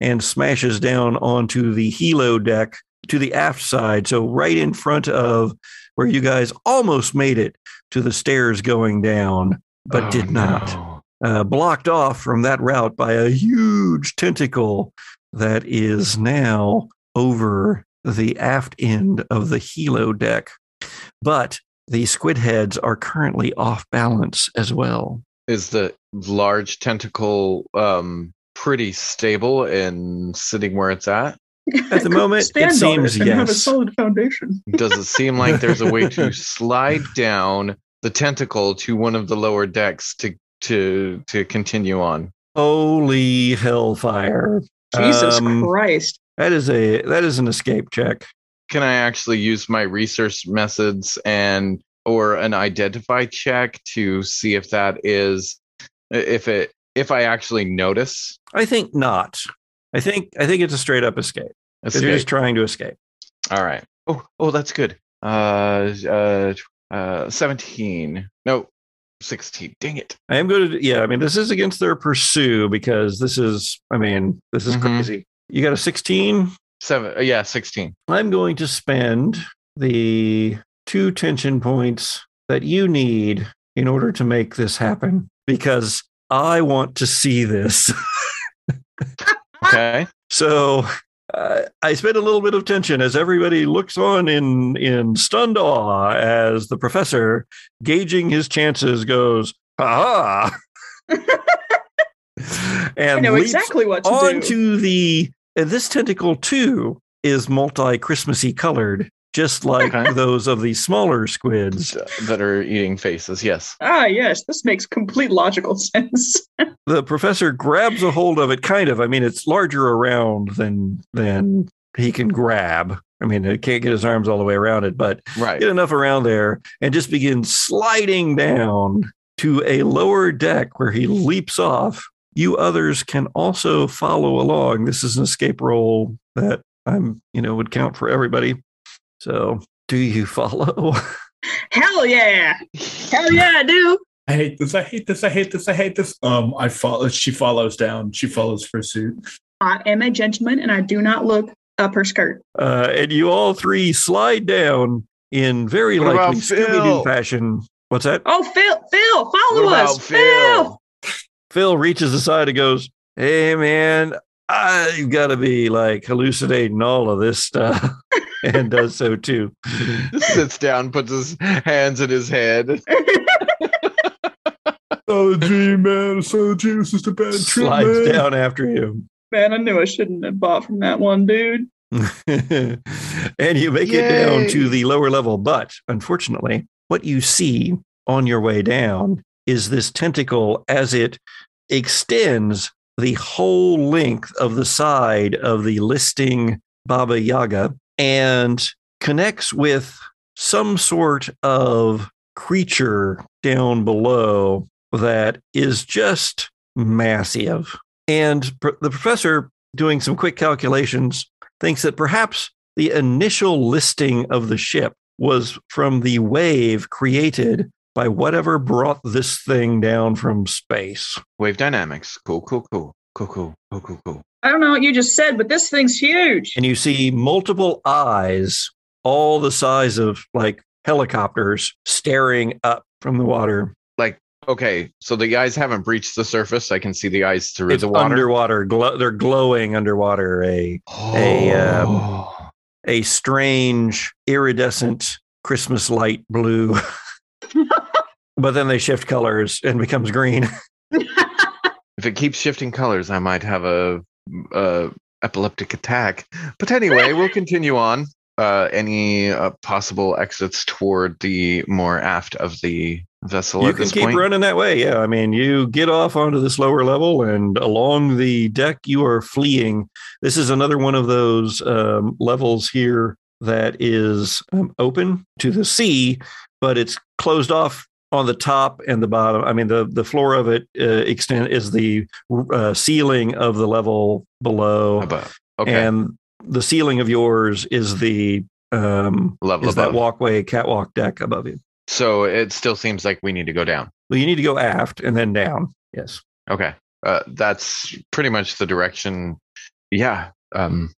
and smashes down onto the helo deck to the aft side. So right in front of where you guys almost made it to the stairs going down, but Oh, did not. no. Uh, blocked off from that route by a huge tentacle that is now over the aft end of the helo deck. But the squid heads are currently off balance as well. Is the large tentacle um, pretty stable and sitting where it's at? At the moment, it Stand on seems and have a yes. solid foundation. Does it seem like there's a way to slide down the tentacle to one of the lower decks to to to continue on? Holy hellfire! Jesus Um, Christ. That is a that is an escape check. Can I actually use my research methods and or an identify check to see if that is if it if I actually notice I think not. I think I think it's a straight up escape. You're just trying to escape. All right. Oh, oh, that's good. Uh, uh, uh, seventeen. No, sixteen. Dang it. I am going to, yeah, I mean, this is against their pursue because this is, I mean, this is Mhm. crazy. You got a 16. Seven. Uh, yeah, sixteen. I'm going to spend the two tension points that you need in order to make this happen because I want to see this. Okay. so uh, I spend a little bit of tension as everybody looks on in in stunned awe as the professor, gauging his chances, goes, "Ha and I know exactly what to do. onto the and this tentacle too is multi Christmassy colored, just like Okay. those of the smaller squids. that are eating faces. Yes. Ah, yes, this makes complete logical sense. The professor grabs a hold of it, kind of. I mean, it's larger around than than he can grab. I mean, it can't get his arms all the way around it, but Right. get enough around there and just begins sliding down to a lower deck where he leaps off. You others can also follow along. This is an escape roll that I'm, you know, would count for everybody. So, do you follow? Hell yeah. Hell yeah, I do. I hate this. I hate this. I hate this. I hate this. Um, I follow. She follows down. She follows pursuit. I am a gentleman and I do not look up her skirt. Uh, and you all three slide down in very What about likely Scooby Doo fashion. What's that? Oh, Phil, Phil, follow What us. about Phil? Phil reaches aside and goes, Hey, man, I've got to be like hallucinating all of this stuff. and does so too. Sits down, puts his hands in his head. Oh, gee, man. So, gee, this is a bad trip, Slides down after him. Man, I knew I shouldn't have bought from that one dude. and you make it down to the lower level. But unfortunately, what you see on your way down is this tentacle as it extends the whole length of the side of the listing Baba Yaga and connects with some sort of creature down below that is just massive. And pr- the professor, doing some quick calculations, thinks that perhaps the initial listing of the ship was from the wave created by whatever brought this thing down from space. Wave dynamics. Cool, cool, cool. Cool, cool, cool, cool, cool. I don't know what you just said, but this thing's huge. And you see multiple eyes, all the size of like helicopters, staring up from the water. Like, okay, so the eyes haven't breached the surface. I can see the eyes through It's the water. underwater. Glo- they're glowing underwater. A a, um, Oh. a strange iridescent Christmas light blue. but then they shift colors and becomes green. If it keeps shifting colors, I might have a, a epileptic attack. But anyway, we'll continue on. Uh, any uh, possible exits toward the more aft of the vessel you can keep point? running that way. Yeah, I mean, you get off onto this lower level, and along the deck, you are fleeing. This is another one of those um, levels here that is um, open to the sea, but it's closed off on the top and the bottom. I mean, the the floor of it uh, extent is the uh, ceiling of the level below, Above. Okay. and the ceiling of yours is the um, Level is that walkway catwalk deck above you. so it still seems like we need to go down. Well, you need to go aft and then down. Yes. Okay. Uh, that's pretty much the direction. Yeah. Um,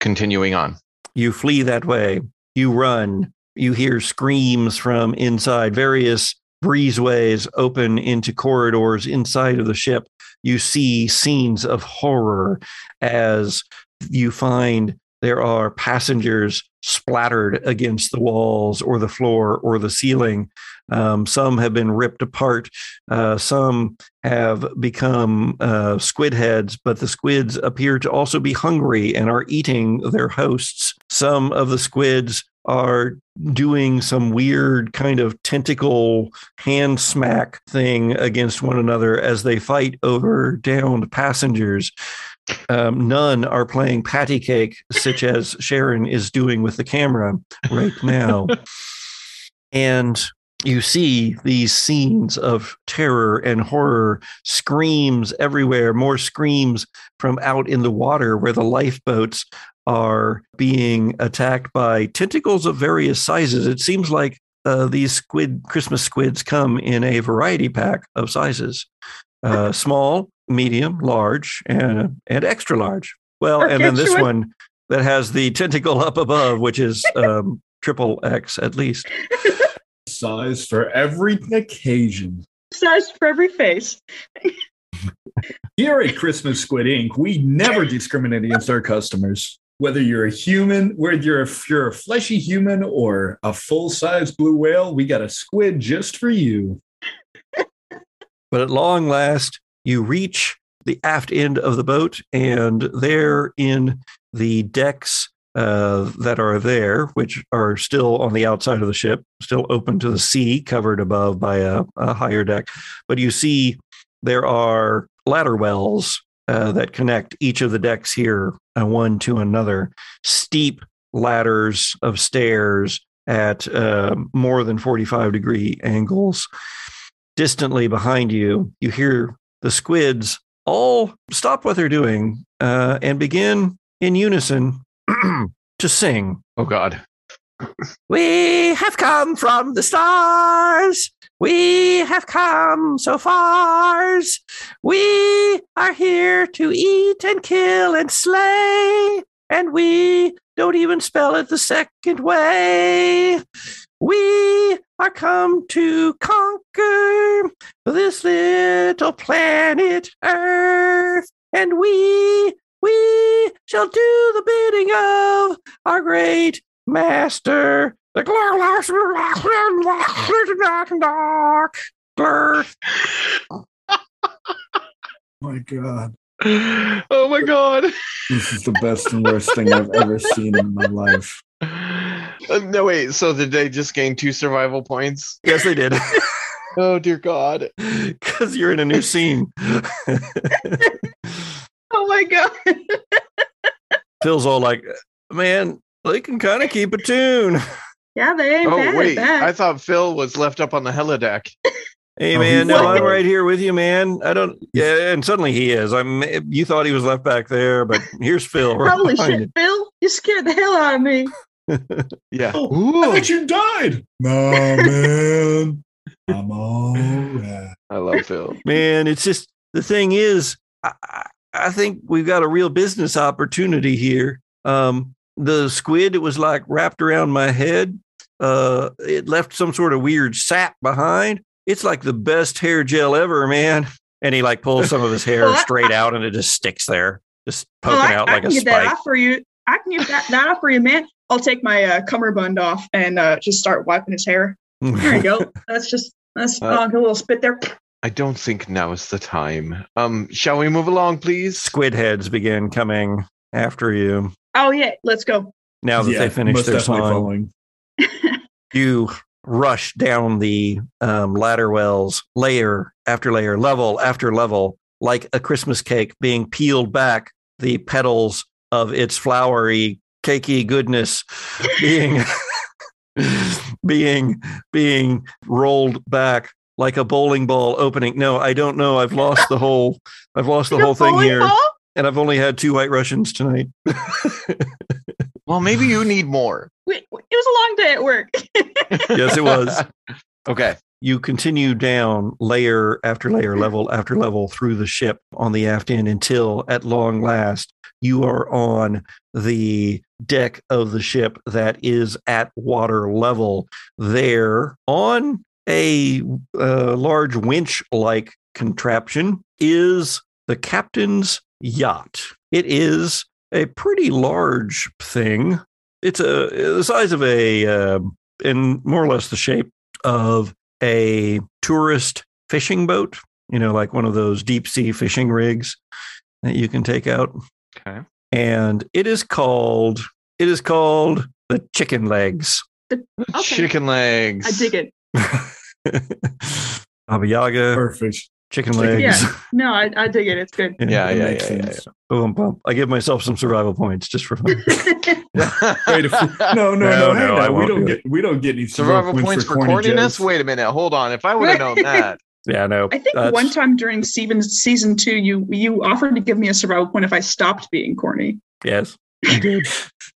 continuing on. You flee that way. You run. You hear screams from inside. Various breezeways open into corridors inside of the ship. You see scenes of horror as you find there are passengers splattered against the walls or the floor or the ceiling. Um, some have been ripped apart. Uh, some have become uh, squid heads, but the squids appear to also be hungry and are eating their hosts. Some of the squids are doing some weird kind of tentacle hand smack thing against one another as they fight over downed passengers. Um, none are playing patty cake, such as Sharon is doing with the camera right now. and you see these scenes of terror and horror, screams everywhere, more screams from out in the water where the lifeboats are being attacked by tentacles of various sizes. It seems like uh, these squid Christmas squids come in a variety pack of sizes: uh, small, medium, large, and and extra large. Well, and then this one that has the tentacle up above, which is um, triple X at least. Size for every occasion. Size for every face. Here at Christmas Squid Inc., we never discriminate against our customers. Whether you're a human, whether you're a, if you're a fleshy human or a full size blue whale, we got a squid just for you. But at long last, you reach the aft end of the boat, and there in the decks uh, that are there, which are still on the outside of the ship, still open to the sea, covered above by a, a higher deck. But you see there are ladder wells uh, that connect each of the decks here, uh, one to another, steep ladders of stairs at uh, more than 45 degree angles. Distantly behind you, you hear the squids all stop what they're doing uh, and begin in unison to sing. Oh God. We have come from the stars. We have come so far. We are here to eat and kill and slay. And we don't even spell it the second way. We are come to conquer this little planet Earth. And we, we shall do the bidding of our great master, the My God. oh my God. This is the best and worst thing I've ever seen in my life. Uh, no, wait. So did they just gain two survival points? Yes, they did. Oh dear God. Because you're in a new scene. Oh my god. Phil's all like, man, they can kind of keep a tune. Yeah, they ain't Oh bad wait, at that. I thought Phil was left up on the helideck. Hey Oh, man, he's no, I'm right here with you, man. I don't. Yeah, and suddenly he is. I'm. You thought he was left back there, but here's Phil. Holy behind shit, Phil! You scared the hell out of me. Yeah. Oh, I thought you died. Nah, man. I'm all right. I love Phil. Man, it's just the thing is, I, I- I think we've got a real business opportunity here. Um, the squid, it was like wrapped around my head. Uh, it left some sort of weird sap behind. It's like the best hair gel ever, man. And he like pulls some of his hair straight out, and it just sticks there, just poking Oh, I, out I like can a get that spike. off for you. I can get that, that off for you, man. I'll take my uh, cummerbund off and uh, just start wiping his hair. There you go. That's just Let's Uh, uh, get a little spit there. I don't think now is the time. Um, shall we move along, please? Squid heads begin coming after you Oh yeah, let's go. now that Yeah, they finish their song. you rush down the um, ladder wells layer after layer level after level like a christmas cake being peeled back the petals of its flowery cakey goodness being being being rolled back like a bowling ball opening no i don't know i've lost the whole i've lost the Your whole thing here ball? and i've only had two white russians tonight Well, maybe you need more. Wait, it was a long day at work. yes it was Okay. You continue down layer after layer, level after level through the ship on the aft end until at long last you are on the deck of the ship that is at water level. There, on a uh, large winch like contraption, is the captain's yacht. It is a pretty large thing. It's a the size of a, uh, in more or less the shape of a tourist fishing boat, you know, like one of those deep sea fishing rigs that you can take out. Okay. And it is called it is called the chicken legs. Chicken legs. I dig it. Baba Yaga, Perfect. Chicken Chicken- legs. Yeah. No, I, I dig it. It's good. Yeah, That yeah, makes yeah, yeah. Boom, boom. I give myself some survival points just for fun. Wait, we, no, no, No, no, hang no, I. We don't do get we don't get any Survival points for corniness? jokes. Wait a minute. Hold on. If I would have known that. yeah, no. I think that's- one time during season season two, you you offered to give me a survival point if I stopped being corny. Yes. I did.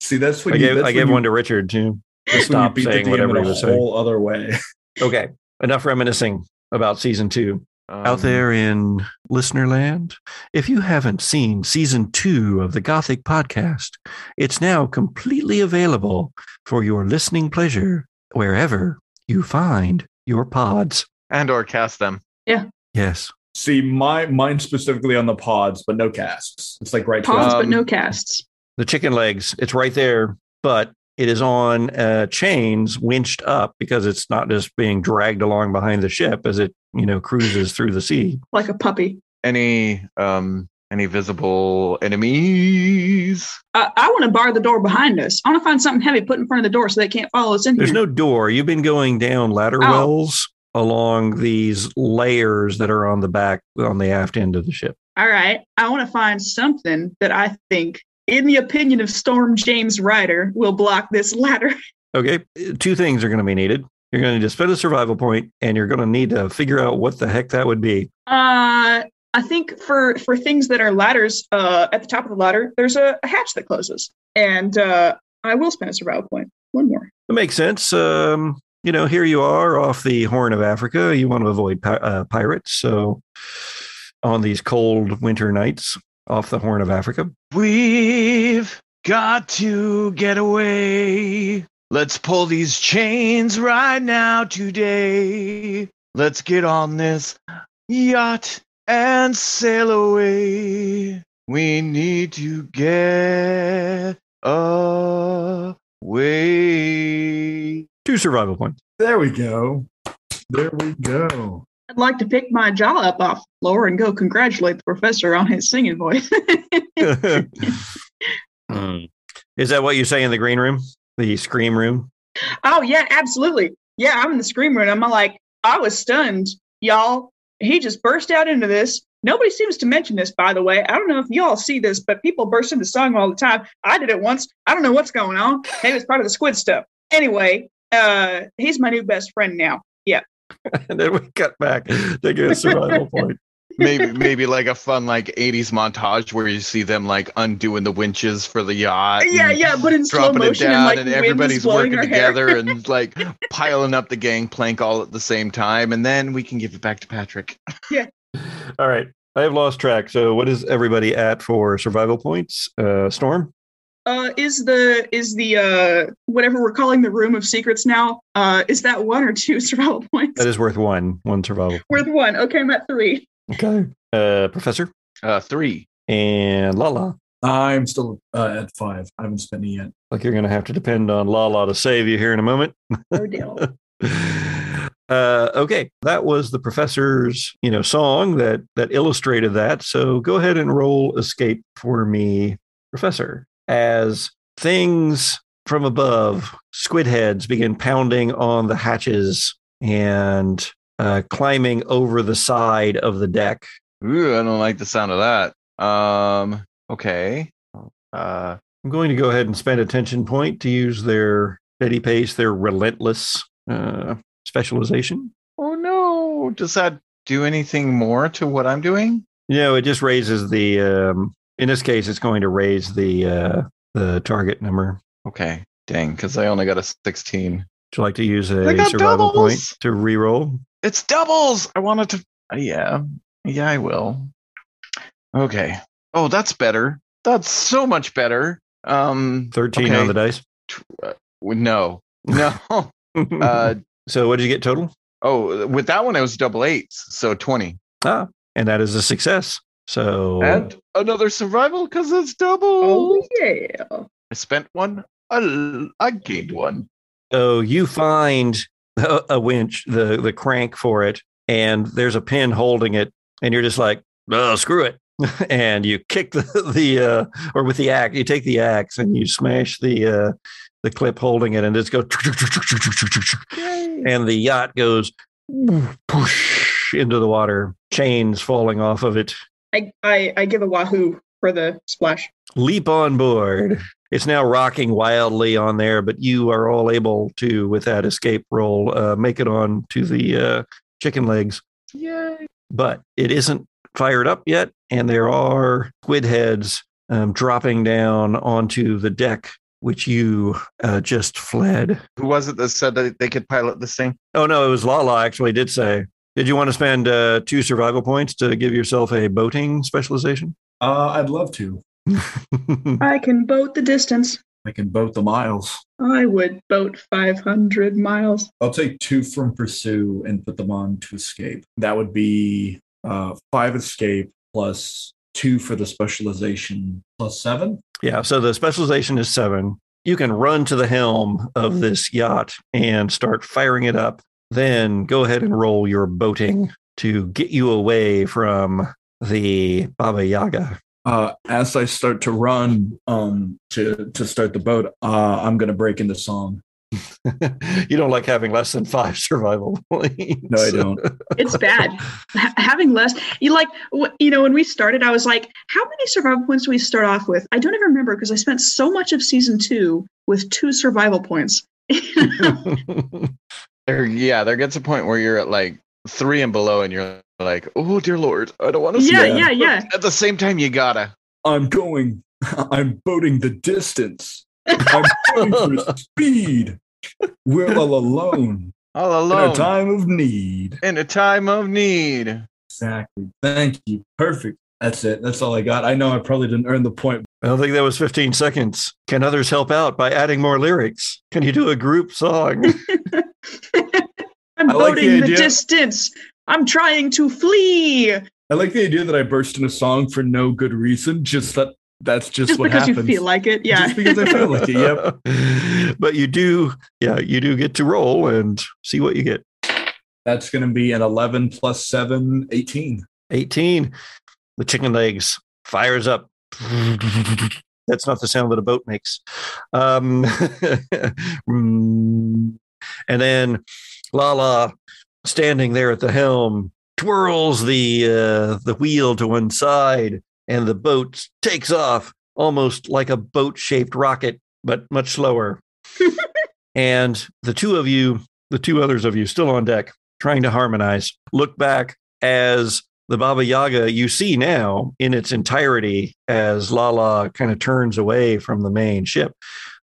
See, that's what I you, gave I gave you- one to Richard too. that's when you stop beat the saying whatever in he a was saying. whole other way. Okay. Enough reminiscing about season two. Out Um, there in listener land. If you haven't seen season two of the Gothic podcast, it's now completely available for your listening pleasure wherever you find your pods. And or cast them. Yeah. Yes. See, my mine specifically on the pods, but no casts. It's like right to Pods, Um, but no casts. The chicken legs, it's right there, but it is on uh, chains winched up because it's not just being dragged along behind the ship as it, you know, cruises through the sea. Like a puppy. Any um any visible enemies? Uh, I want to bar the door behind us. I want to find something heavy put in front of the door so they can't follow us in There's here. no door. You've been going down ladder Oh. wells along these layers that are on the back, on the aft end of the ship. All right. I want to find something that I think, in the opinion of Storm James Ryder, will block this ladder. Okay. Two things are going to be needed. You're going to need to spend a survival point and you're going to need to figure out what the heck that would be. Uh, I think for for things that are ladders, uh, at the top of the ladder, there's a, a hatch that closes, and uh, I will spend a survival point. One more. It makes sense. Um, you know, here you are off the Horn of Africa. You want to avoid pi- uh, pirates. So, on these cold winter nights off the Horn of Africa, We've got to get away. Let's pull these chains right now today. Let's get on this yacht and sail away. We need to get away. two survival points. There we go. There we go. I'd like to pick my jaw up off the floor and go congratulate the professor on his singing voice. Hmm. Is that what you say in the green room, the scream room? oh yeah, absolutely. Yeah, I'm in the scream room. I'm like, I was stunned, y'all. He just burst out into this. Nobody seems to mention this, by the way. I don't know if y'all see this, but people burst into song all the time. I did it once. I don't know what's going on. Maybe it's part of the squid stuff. Anyway, uh, he's my new best friend now. and then we cut back to get a survival point. maybe maybe like a fun like 80s montage where you see them like undoing the winches for the yacht Yeah, yeah, but in slow dropping it motion and down like and, everybody's working together and like piling up the gangplank all at the same time and then we can give it back to patrick yeah All right. I have lost track. So, what is everybody at for survival points? Uh, Storm? Uh, is the is the uh whatever we're calling the room of secrets now? Uh, is that one or two survival points? That is worth one. One survival. Worth one. Okay, I'm at three. Okay. Uh, Professor uh three and Lala. I'm still uh, at five. I haven't spent any yet. Like you're going to have to depend on Lala to save you here in a moment. No deal. Uh, okay, that was the professor's, you know, song that that illustrated that. So go ahead and roll escape for me, professor. As things from above, squid heads begin pounding on the hatches and uh, climbing over the side of the deck. Ooh, I don't like the sound of that. Um, okay. Uh, I'm going to go ahead and spend a tension point to use their steady pace, their relentless uh, specialization. oh no. Does that do anything more to what I'm doing? You know, it just raises the. Um, in this case, it's going to raise the uh, the target number. Okay. Dang, because I only got a 16. Would you like to use a survival doubles! point to reroll? It's doubles. I wanted to. uh, Yeah. Yeah, I will. Okay. Oh, that's better. That's so much better. Um, 13 Okay. on the dice. no, no. uh, so, what did you get total? oh, with that one, it was double eights. So 20. Ah, and that is a success. So, And another survival because it's double. Oh yeah. I spent one. I, I gained one. so you find a, a winch, the the crank for it, and there's a pin holding it, and you're just like, oh, screw it. and you kick the the uh, or with the axe, you take the axe and you smash the uh, the clip holding it, and just go, and the yacht goes push into the water, chains falling off of it. I, I I give a wahoo for the splash. leap on board. It's now rocking wildly on there, but you are all able to, with that escape roll, uh, make it on to the uh, chicken legs. Yay. But it isn't fired up yet, and there are squid heads um, dropping down onto the deck, which you uh, just fled. Who was it that said that they could pilot this thing? Oh no, it was Lala actually did say. Did you want to spend uh, two survival points to give yourself a boating specialization? Uh, I'd love to. I can boat the distance. I can boat the miles. I would boat 500 miles. I'll take two from pursue and put them on to escape. That would be uh, five escape plus two for the specialization plus seven. Yeah, so the specialization is seven. You can run to the helm of this yacht and start firing it up. Then go ahead and roll your boating to get you away from the Baba Yaga. Uh, as I start to run um, to to start the boat, uh, I'm going to break into song. you don't like having less than five survival points. No, I don't. It's bad. Ha- having less, you like, wh- you know, when we started, I was like, how many survival points do we start off with? I don't even remember because I spent so much of season two with two survival points. There, yeah, there gets a point where you're at like three and below, and you're like, "Oh dear lord, I don't want to." yeah, Yeah. yeah, yeah. At the same time, you gotta. I'm going. I'm boating the distance. I'm going for speed. We're all alone All alone in a time of need. in a time of need. Exactly. Thank you. Perfect. That's it. That's all I got. I know I probably didn't earn the point. I don't think that was 15 seconds. Can others help out by adding more lyrics? Can you do a group song? I'm I like the boating the, distance. I'm trying to flee I like the idea that I burst in a song for no good reason. Just that. That's just, just what because happens. you feel like it. Yeah. Just because I feel like it. Yep. but you do, yeah, you do get to roll and see what you get. That's going to be an 11 plus 7, 18. 18. The chicken legs fires up. That's not the sound that a boat makes. Um, mm, and then Lala, standing there at the helm, twirls the uh, the wheel to one side, and the boat takes off almost like a boat shaped rocket, but much slower. and the two of you, the two others of you, still on deck, trying to harmonize, look back as the Baba Yaga you see now in its entirety as Lala kind of turns away from the main ship.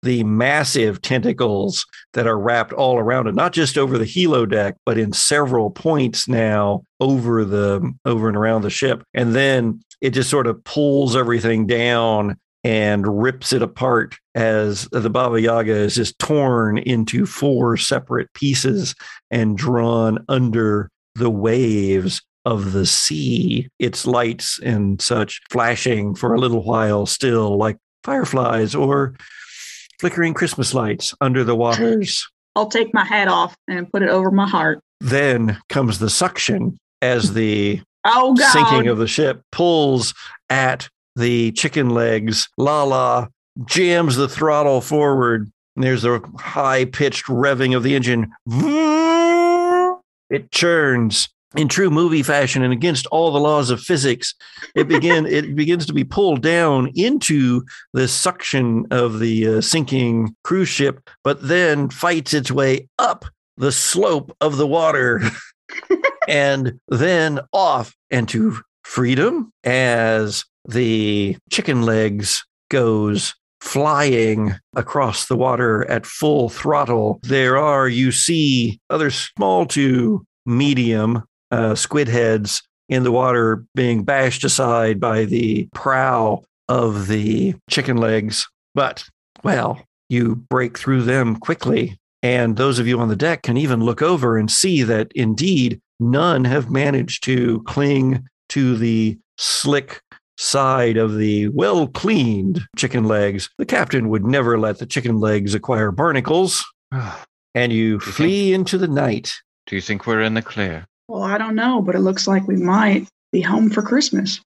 The massive tentacles that are wrapped all around it, not just over the helo deck, but in several points now over the over and around the ship. And then it just sort of pulls everything down and rips it apart as the Baba Yaga is just torn into four separate pieces and drawn under the waves of the sea, its lights and such flashing for a little while still like fireflies or flickering Christmas lights under the waters. I'll take my hat off and put it over my heart. then comes the suction as the Oh god. sinking of the ship pulls at the chicken legs. Lala jams the throttle forward. And there's a high pitched revving of the engine. It churns in true movie fashion and against all the laws of physics. It begin it begins to be pulled down into the suction of the uh, sinking cruise ship, but then fights its way up the slope of the water and then off and to freedom as the chicken legs goes flying across the water at full throttle. There are, you see, other small to medium uh, squid heads in the water being bashed aside by the prow of the chicken legs. But, well, you break through them quickly. And those of you on the deck can even look over and see that indeed none have managed to cling to the slick side of the well cleaned chicken legs. The captain would never let the chicken legs acquire barnacles. And you think- flee into the night. Do you think we're in the clear? Well, I don't know, but it looks like we might be home for Christmas.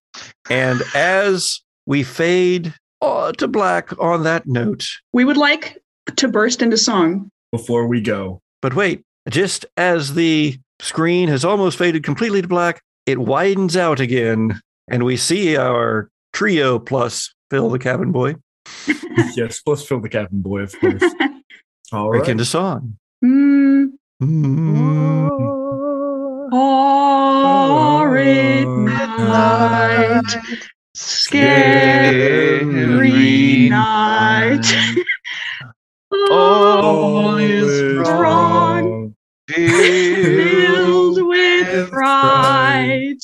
And as we fade uh, to black on that note, We would like to burst into song. Before we go, but wait, just as the screen has almost faded completely to black, it widens out again, and we see our trio plus Phil the cabin boy yes, plus Phil the cabin boy, of course. All break right. into song. Mm, Mm. Horrid night, scary night. All is wrong. Filled with fright.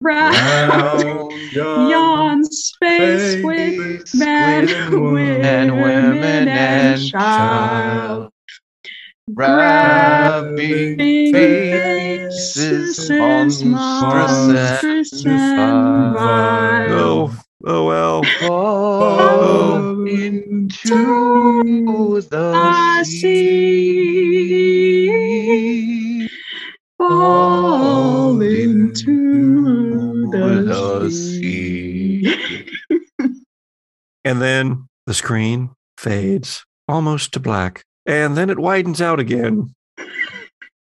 Round yon space with men, women, and women and child. Grabbing faces, monstrous and vile. Oh, oh well. fall into the sea. Fall into the the sea. And then the screen fades almost to black. And then it widens out again.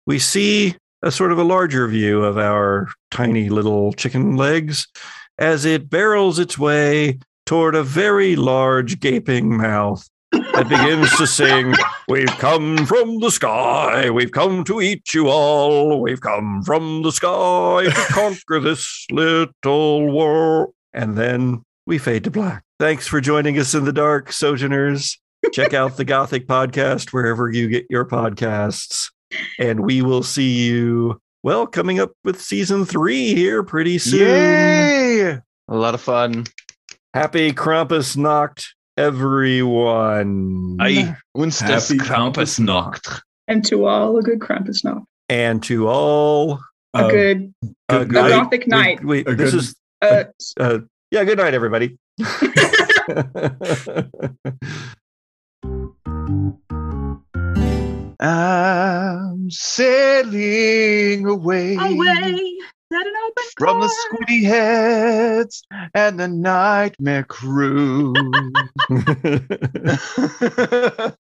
We see a sort of a larger view of our tiny little chicken legs as it barrels its way toward a very large gaping mouth that begins to sing, We've come from the sky, we've come to eat you all, we've come from the sky to conquer this little world. And then we fade to black. Thanks for joining us in the dark, Sojourners. Check out the Gothic podcast wherever you get your podcasts. And we will see you, well, coming up with season three here pretty soon. Yay! A lot of fun. Happy Krampus Nacht, everyone. Aye. Uns das Happy Krampusnacht. And to all a good Krampus night. And to all, A Uh, good, a good good a gothic night. Wait, A this good- is, Uh, uh, yeah, good night, everybody. I'm sailing away, away. That an open from the door. squiddy heads and the nightmare crew.